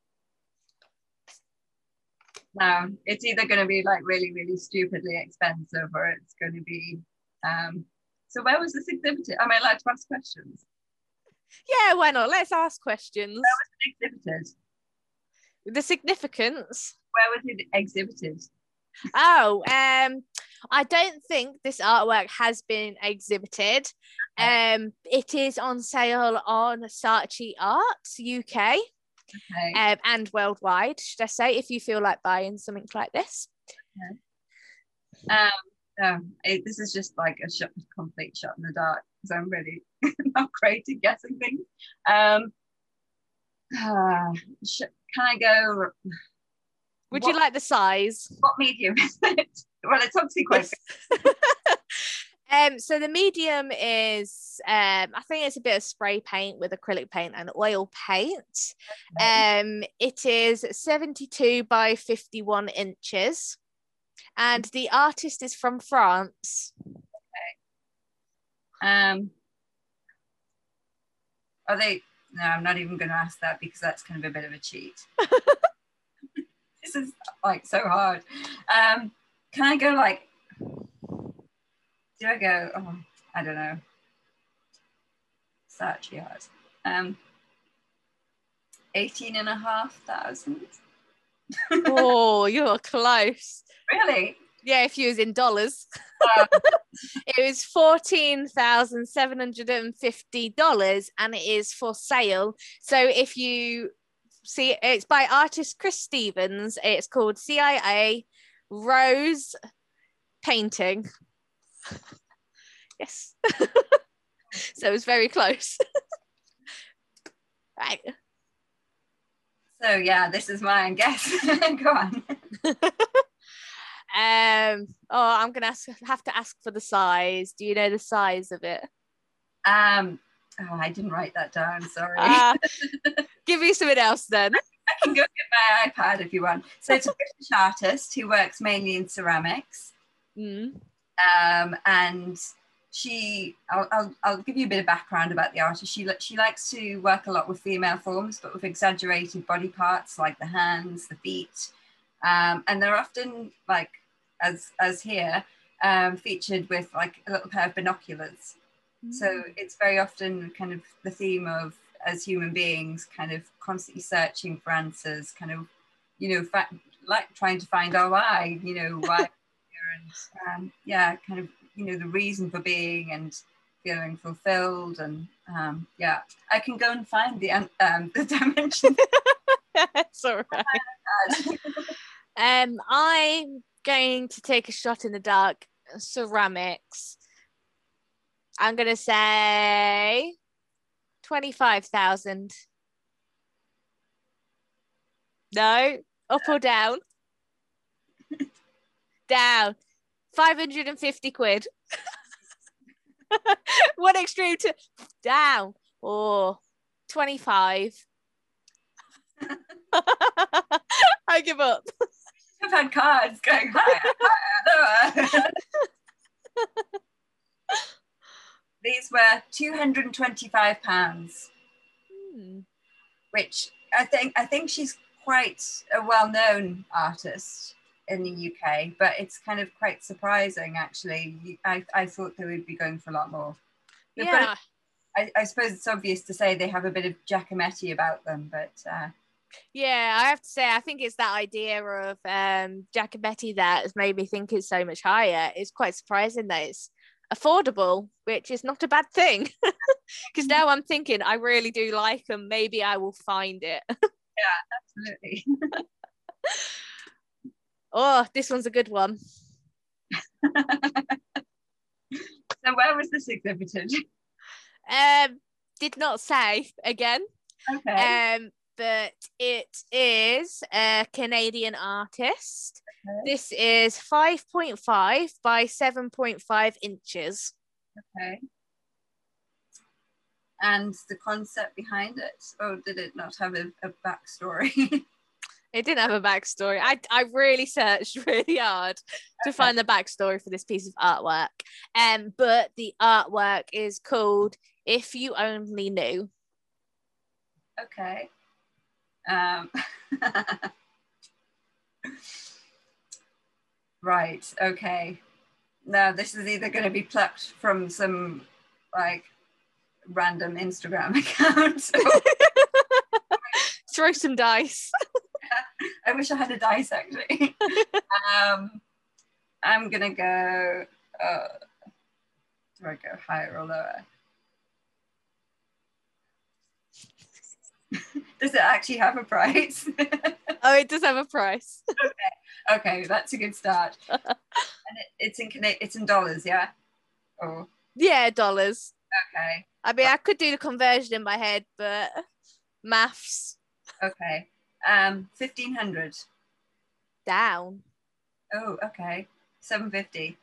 no, it's either going to be like really, really stupidly expensive or it's going to be. Um, so where was this exhibited? Am I allowed to ask questions? Yeah, why not? Let's ask questions. Where was it exhibited? The significance. Where was it exhibited? Oh, um, I don't think this artwork has been exhibited. Um, it is on sale on Saatchi Arts UK okay. um, and worldwide, should I say, if you feel like buying something like this. Okay. Um, no, it, this is just like a shot, complete shot in the dark because I'm really not great at guessing things. Um, uh, sh- can I go? Would what, you like the size? What medium is it? Well, it's obviously quite. Um, so the medium is, um, I think it's a bit of spray paint with acrylic paint and oil paint. Um, it is 72 by 51 inches, and the artist is from France. Okay. Um, are they? No, I'm not even going to ask that because that's kind of a bit of a cheat. this is like so hard. Um, can I go like do I go? Oh, I don't know. Search yards. Um, 18 and a half thousand. oh, you're close. Really? Yeah, if you was in dollars. Um, it was fourteen thousand seven hundred and fifty dollars, and it is for sale. So if you see, it's by artist Chris Stevens. It's called CIA Rose Painting. yes. so it was very close. right. so yeah, this is mine. Guess. go on. Um. Oh, I'm gonna ask, have to ask for the size. Do you know the size of it? Um, oh, I didn't write that down. Sorry. Uh, give me something else then. I can go get my iPad if you want. So it's a British artist who works mainly in ceramics. Mm. Um, and she, I'll, I'll, I'll give you a bit of background about the artist. She, she likes to work a lot with female forms, but with exaggerated body parts like the hands, the feet. Um, and they're often like, as, as here, um, featured with like a little pair of binoculars. So it's very often kind of the theme of as human beings, kind of constantly searching for answers, kind of, you know, fa- like trying to find our why, you know, why, and um, yeah, kind of, you know, the reason for being and feeling fulfilled, and um, yeah, I can go and find the um, the dimension. That's all right. Um, I'm going to take a shot in the dark. Ceramics. I'm gonna say twenty-five thousand. No, up or down? down. Five hundred and fifty quid. One extreme to down. Or 25. I give up. I've had cards going higher, higher, lower. These were two hundred and twenty-five pounds. Hmm. which I think I think she's quite a well-known artist in the UK, but it's kind of quite surprising actually. I, I thought they would be going for a lot more. They've Yeah. I, I suppose it's obvious to say they have a bit of Giacometti about them, but uh, Yeah, I have to say, I think it's that idea of um, Giacometti that has made me think it's so much higher. It's quite surprising that it's affordable, which is not a bad thing. Because now I'm thinking, I really do like them. Maybe I will find it. Yeah, absolutely. oh, this one's a good one. so where was this exhibited? Um, did not say again. Okay. Um, but it is a Canadian artist. Okay. This is 5.5 by 7.5 inches. okay. And the concept behind it, or did it not have a, a backstory? It didn't have a backstory. I, I really searched really hard to Okay. find the backstory for this piece of artwork. Um, but the artwork is called If You Only Knew. Okay. Um, right. Okay. Now this is either going to be plucked from some like random Instagram account. or- Throw some dice. I wish I had a dice actually. um, I'm gonna go. Uh, do I go higher or lower? Does it actually have a price? Oh, it does have a price. okay, okay, that's a good start. and it, it's in it's in dollars, yeah. Oh, Yeah, dollars. okay, I mean, I could do the conversion in my head, but maths okay. Um, fifteen hundred. down, Oh, okay. Seven fifty.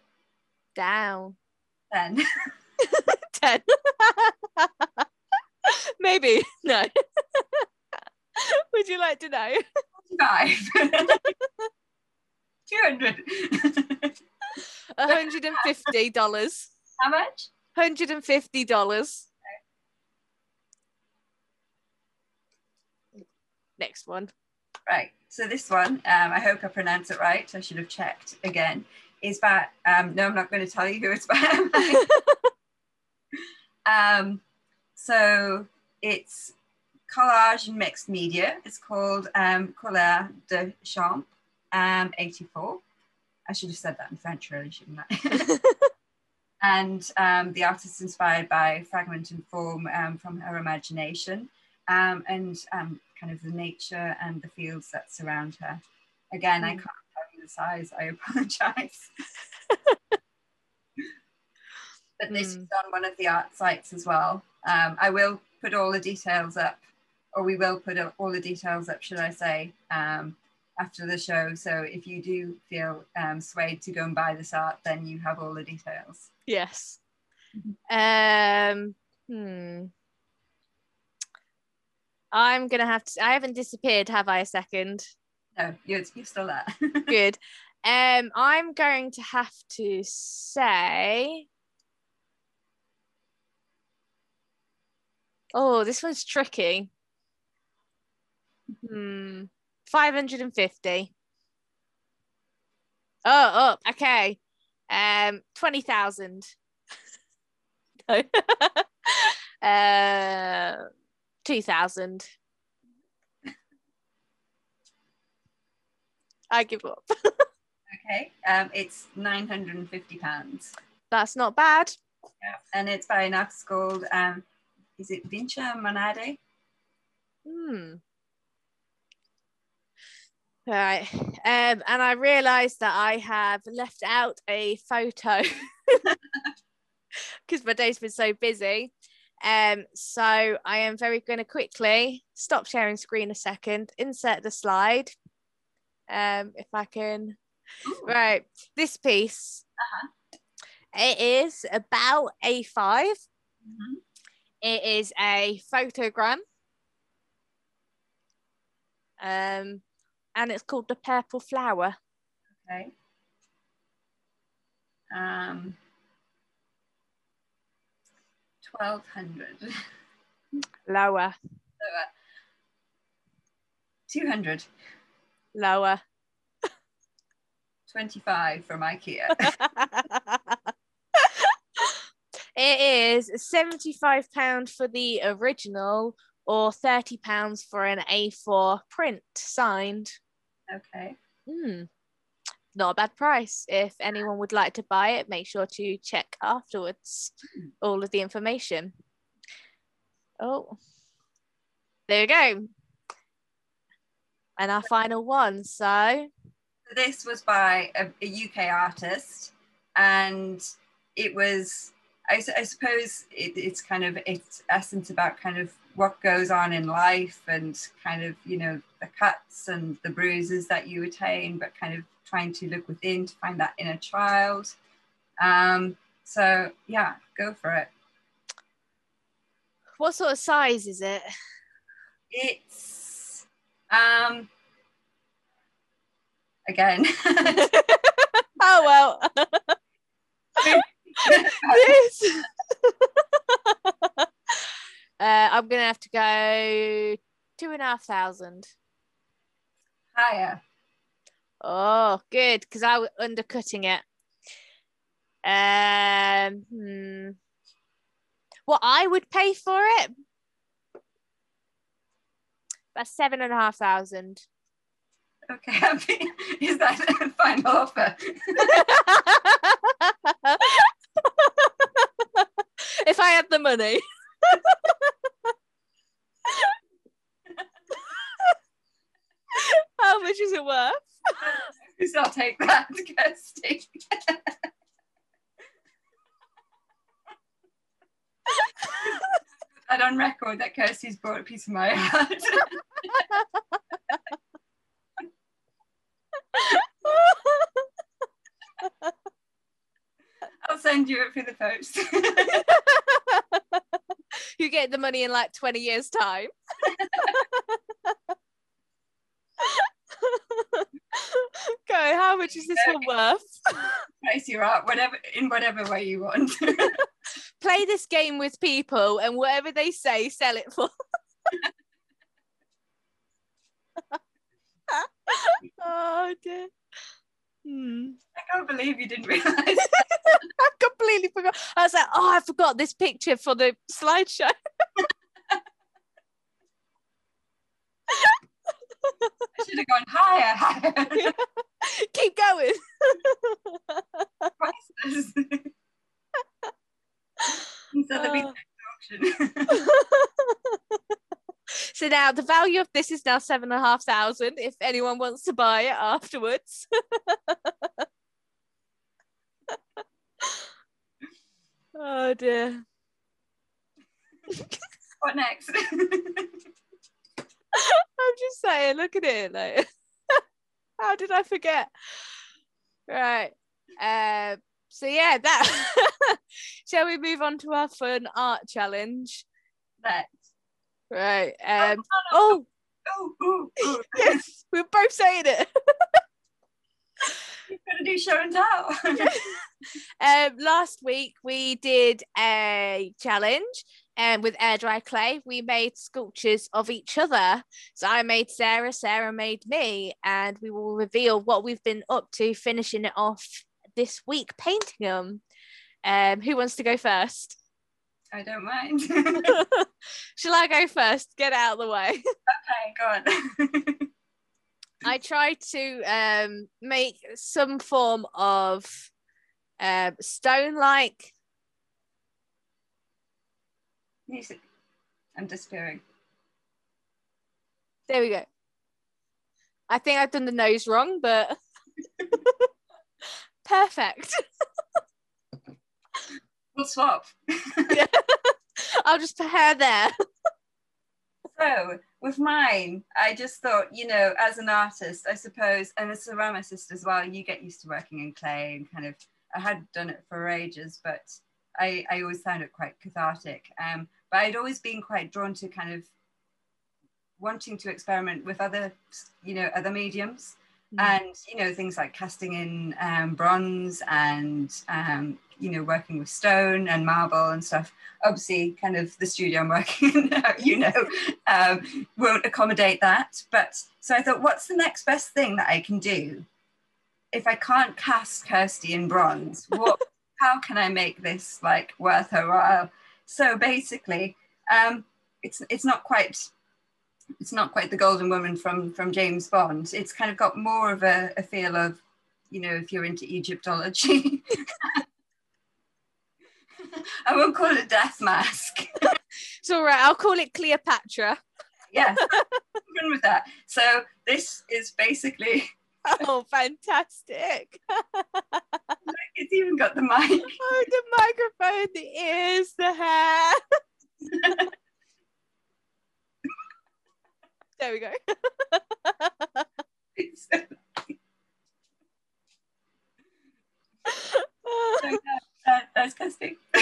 down. Ten. 10. Maybe. No. Would you like to know? Five. Two hundred. $150. How much? $150. Next one. Right. So this one, um, I hope I pronounce it right. I should have checked again. is about, um, no, I'm not going to tell you who it's by. um, so it's collage and mixed media. It's called um, Couleur de Champ um, 84. I should have said that in French, really, shouldn't I? and um, the artist is inspired by fragment and form um, from her imagination um, and um, kind of the nature and the fields that surround her. Again, mm. I can't tell you the size, I apologize. but this mm. is on one of the art sites as well. Um, I will put all the details up, or we will put all the details up, should I say, um, after the show. So if you do feel um, swayed to go and buy this art, then you have all the details. Yes. Um. Hmm. I'm gonna have to. I haven't disappeared, have I? A second. No, you're, you're still there. Good. Um, I'm going to have to say. Oh, this one's tricky. Hmm. 550. Oh, oh, okay. Um, 20,000. no. uh, 2,000. I give up. okay. Um, it's 950 pounds. That's not bad. Yeah. And it's by an artist called, um, is it Vincha Monade? Hmm. Right. Um, and I realised that I have left out a photo because my day's been so busy. Um, so I am very going to quickly stop sharing screen a second, insert the slide. Um, if I can. Ooh. Right. This piece, uh-huh. it is about A5. Mm-hmm. It is a photogram. Um, and it's called the purple flower. Okay. Um, 1200. Lower. Lower. 200. Lower. 25 from IKEA. it is £75 for the original or £30 for an A4 print signed. Okay. Hmm. Not a bad price. If anyone would like to buy it, make sure to check afterwards hmm. all of the information. Oh, there you go. And our final one. So, this was by a, a UK artist, and it was, I, I suppose, it, it's kind of its essence about kind of what goes on in life and kind of, you know, the cuts and the bruises that you attain, but kind of trying to look within to find that inner child. Um, so yeah, go for it. What sort of size is it? It's um again. oh well. This. uh, I'm gonna have to go two and a half thousand. Higher. Oh, good, because I was undercutting it. Um, hmm. What I would pay for it? About seven and a half thousand. Okay, happy. Is that a final offer? if I had the money. How much is it worth? I'll take that, Kirsty. and on record that Kirsty's brought a piece of my heart. I'll send you it for the post. you get the money in like 20 years' time. Go, how much is this one worth? Price you up, whatever in whatever way you want. Play this game with people and whatever they say, sell it for. oh dear. Hmm. I can't believe you didn't realise. I completely forgot. I was like, oh, I forgot this picture for the slideshow. I should have gone higher, higher. Keep going. Priceless. Instead of being uh. auction. so now the value of this is now seven and a half thousand if anyone wants to buy it afterwards. oh dear. what next? I'm just saying, look at it. Like, how did I forget? Right. Um, so yeah, that shall we move on to our fun art challenge? Let's. Right. Um, oh, Oh, oh, oh. yes, we're both saying it. Gonna do show and tell. um, last week we did a challenge and with air dry clay we made sculptures of each other so i made sarah sarah made me and we will reveal what we've been up to finishing it off this week painting them um, who wants to go first I don't mind. shall i go first get out of the way okay, go on. I try to um, make some form of um, stone-like. Music. I'm disappearing. There we go. I think I've done the nose wrong, but perfect. We'll swap. I'll just put hair there. So with mine, I just thought, you know, as an artist, I suppose, and a ceramicist as well, you get used to working in clay and kind of, I had done it for ages, but I, I always found it quite cathartic. Um, but I'd always been quite drawn to kind of wanting to experiment with other, you know, other mediums. And, you know, things like casting in um, bronze and, um, you know, working with stone and marble and stuff. Obviously, kind of the studio I'm working in now, you know, um, won't accommodate that. But so I thought, what's the next best thing that I can do? If I can't cast Kirsty in bronze, what, how can I make this like worth her while? So basically, um, it's it's not quite it's not quite the golden woman from from James Bond. It's kind of got more of a, a feel of, you know, if you're into Egyptology. I won't call it death mask. It's all right. I'll call it Cleopatra. yeah, run with that. So this is basically Oh, fantastic. it's even got the mic. Oh, the microphone, the ears, the hair. there we go. So, yeah, that- that's Kirsty.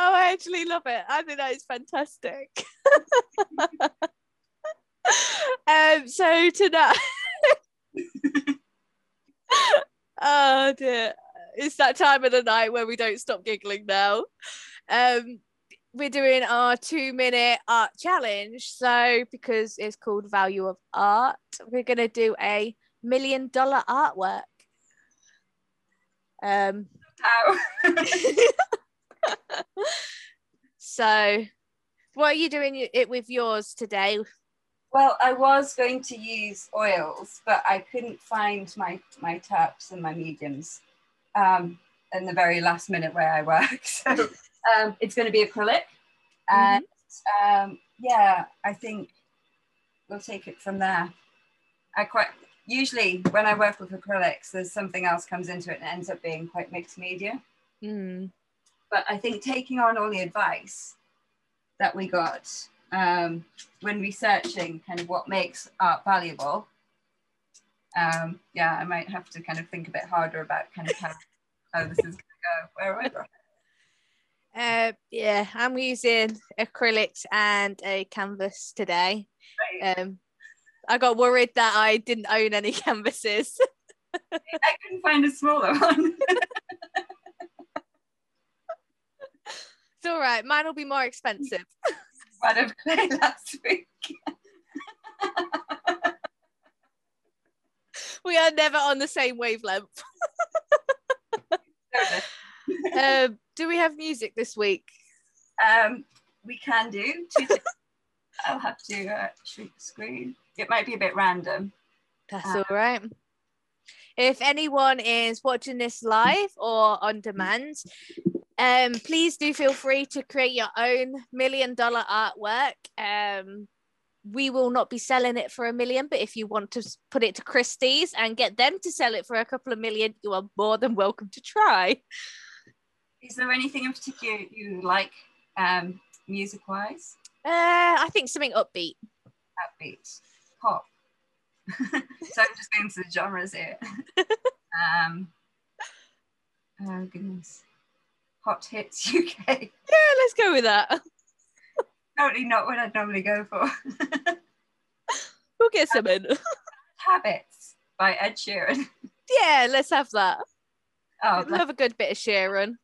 Oh, I actually love it. I think that is fantastic. um, so tonight, oh dear, it's that time of the night where we don't stop giggling now. Um, we're doing our two minute art challenge. So, because it's called Value of Art, we're going to do a million dollar artwork. Um, so, what are you doing it with yours today? Well, I was going to use oils, but I couldn't find my my taps and my mediums um, in the very last minute where I work. So um, it's going to be acrylic, and um, yeah, I think we'll take it from there. I quite usually when I work with acrylics, there's something else comes into it and it ends up being quite mixed media. Mm. But I think taking on all the advice that we got um, when researching kind of what makes art valuable, um, yeah, I might have to kind of think a bit harder about kind of how, how this is going to go. Where am I from? Uh, yeah, I'm using acrylics and a canvas today. Right. Um, I got worried that I didn't own any canvases. I couldn't find a smaller one. it's all right. Mine will be more expensive. One of clay last week. we are never on the same wavelength. um, do we have music this week? Um, we can do. I'll have to uh, shrink the screen. It might be a bit random. That's uh, all right. If anyone is watching this live or on demand, um, please do feel free to create your own million dollar artwork. Um, we will not be selling it for a million, but if you want to put it to Christie's and get them to sell it for a couple of million, you are more than welcome to try. Is there anything in particular you like um, music wise? Uh, I think something upbeat. Upbeat. Pop. so I'm just going to the genres here. um, oh goodness. Hot hits UK. Yeah, let's go with that. Totally not what I'd normally go for. we'll get some in. Habits by Ed Sheeran. Yeah, let's have that. Oh, love a good bit of Sheeran.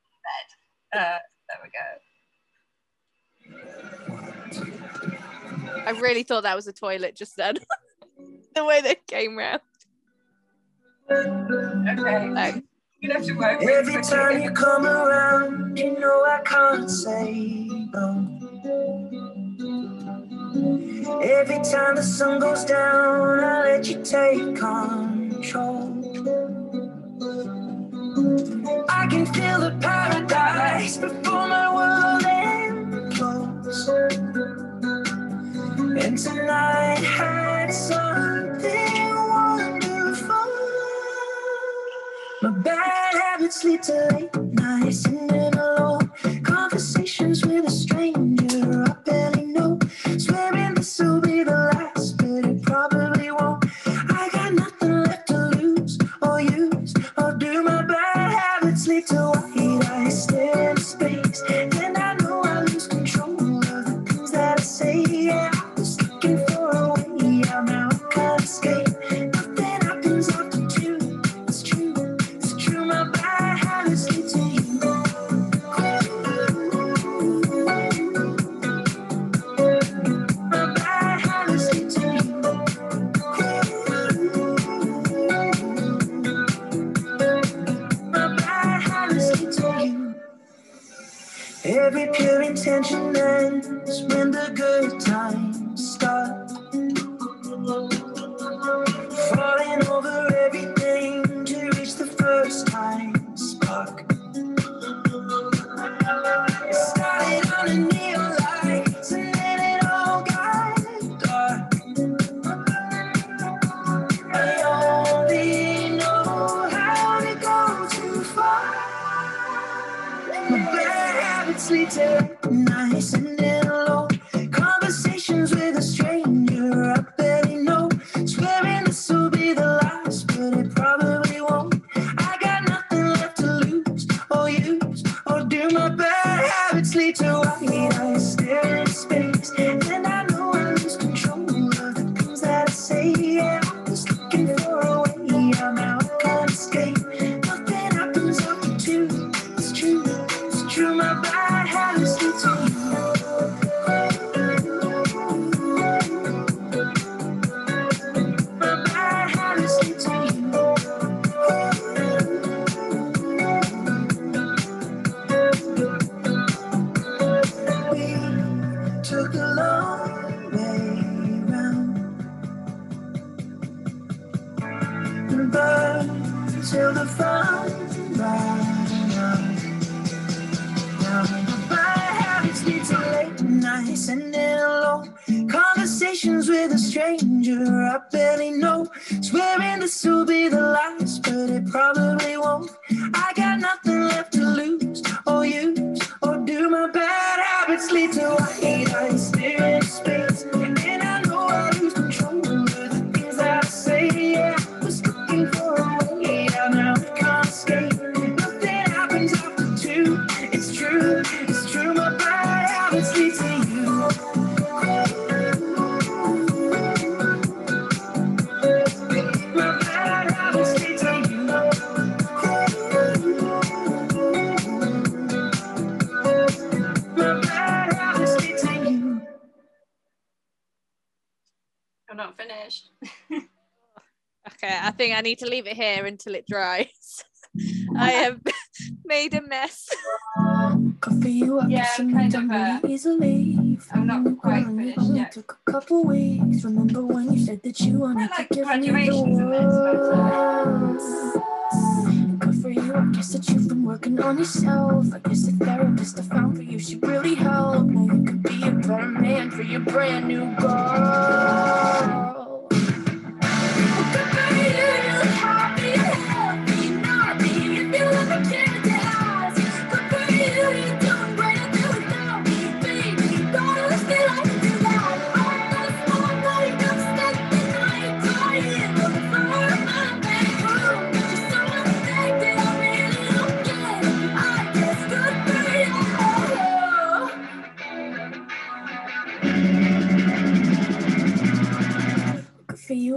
Uh, there we go. I really thought that was a toilet just then. the way they came round. Okay. Like, you have to work. Every time you come around, you know I can't say no. Every time the sun goes down, I let you take control. I can feel the paradise tonight had something wonderful. My bad habits lead to late nights Bad habits lead to you. Need to leave it here until it dries. I have made a mess. Good for you, I Yeah, you kind of, uh, easily. I'm not quite finished only yet. Took a couple weeks. Remember when you said that you wanted like to give me the graduations and this, but, world? Good for you, I guess that you've been working on yourself.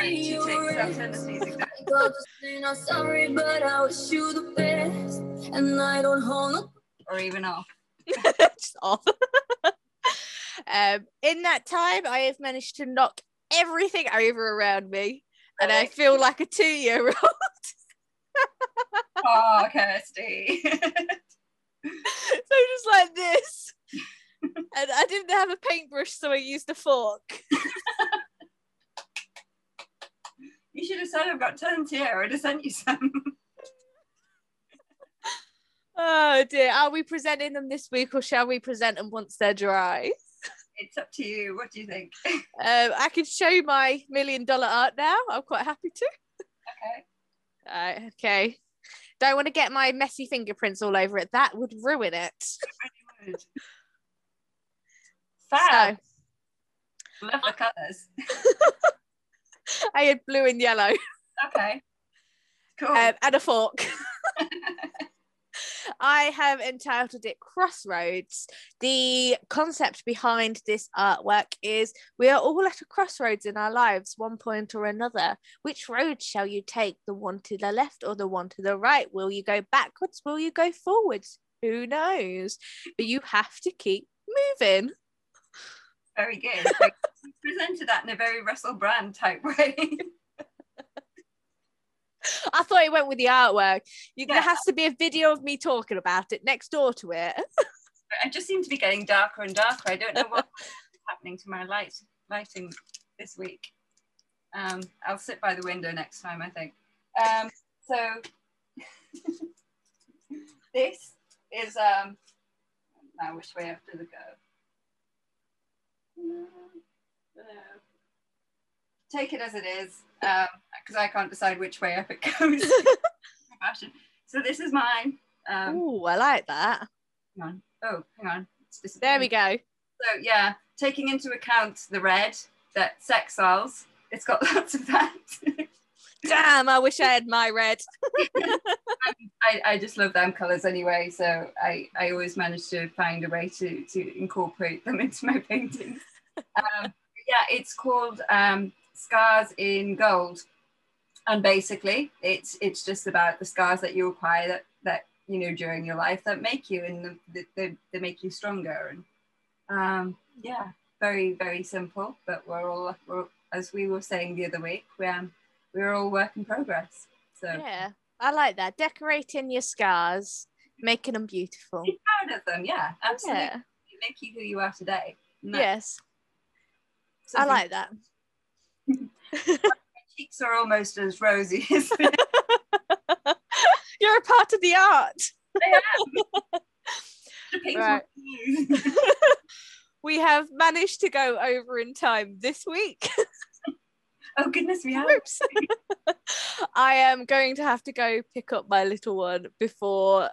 Right, two takes. I'll turn this music down. Go to say not sorry, but I wish you the best. And I don't hold no Or even off. Just off. um, in that time, I have managed to knock everything over around me, and I feel like a two-year-old. Oh, Kirsty. so just like this. and I didn't have a paintbrush, so I used a fork. You should have said I've got tons here. I'd have sent you some. Oh dear. Are we presenting them this week or shall we present them once they're dry? It's up to you. What do you think? Um, I can show you my million dollar art now. I'm quite happy to. Okay. Uh, okay. Don't want to get my messy fingerprints all over it. That would ruin it. Good. So, Fab. Love the colours. I had blue and yellow Okay. Cool. um, and a fork. I have entitled it Crossroads. The concept behind this artwork is we are all at a crossroads in our lives, one point or another. Which road shall you take? The one to the left or the one to the right? Will you go backwards? Will you go forwards? Who knows? But you have to keep moving. very good. Presented that in a very Russell Brand type way. I thought it went with the artwork. You, Yeah. There has to be a video of me talking about it next door to it. I just seem to be getting darker and darker. I don't know what's happening to my light lighting this week. Um, I'll sit by the window next time, I think. Um, so this is um, now which way have to go. Take it as it is, because I can't decide which way up it goes. Fashion. So this is mine. Um, Oh, I like that. hang on. Oh, hang on. There we go. So yeah, taking into account the red, that sex sells, it's got lots of that. Damn, I wish I had my red. I, I just love them colours anyway, so I, I always manage to find a way to, to incorporate them into my paintings. Um, yeah, it's called um, Scars in Gold. And basically it's it's just about the scars that you acquire that, that you know during your life that make you and the, the, the, they make you stronger and um, yeah very very simple but we're all we're, as we were saying the other week we, um, we're all work in progress so Yeah, I like that. Decorating your scars, making them beautiful. be proud of them. Yeah, absolutely. Yeah. Make you who you are today. And I like that. cheeks are almost as rosy as You're a part of the art. The pink Right. We have managed to go over in time this week. oh goodness, we have. I am going to have to go pick up my little one before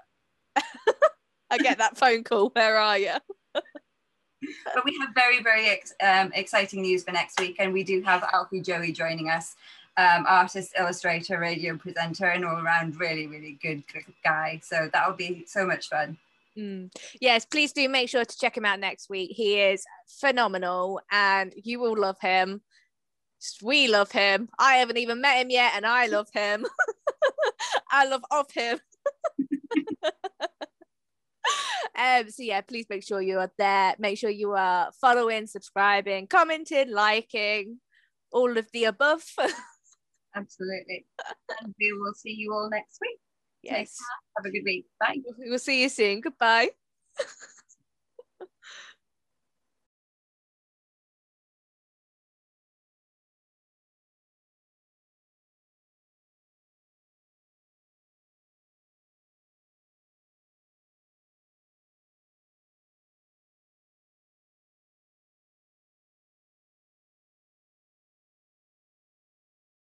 I get that phone call. Where are you? But we have very, very ex- um, exciting news for next week, and we do have Alfie Joey joining us, um, artist, illustrator, radio presenter, and all around really, really good g- guy. So that'll be so much fun. Mm. Yes, please do make sure to check him out next week. He is phenomenal and you will love him. We love him. I haven't even met him yet and I love him. I love of him. um, so yeah, please make sure you are there. Make sure you are following, subscribing, commenting, liking, all of the above. Absolutely. and we will see you all next week. yes. Have a good week. Bye. We'll see you soon. Goodbye.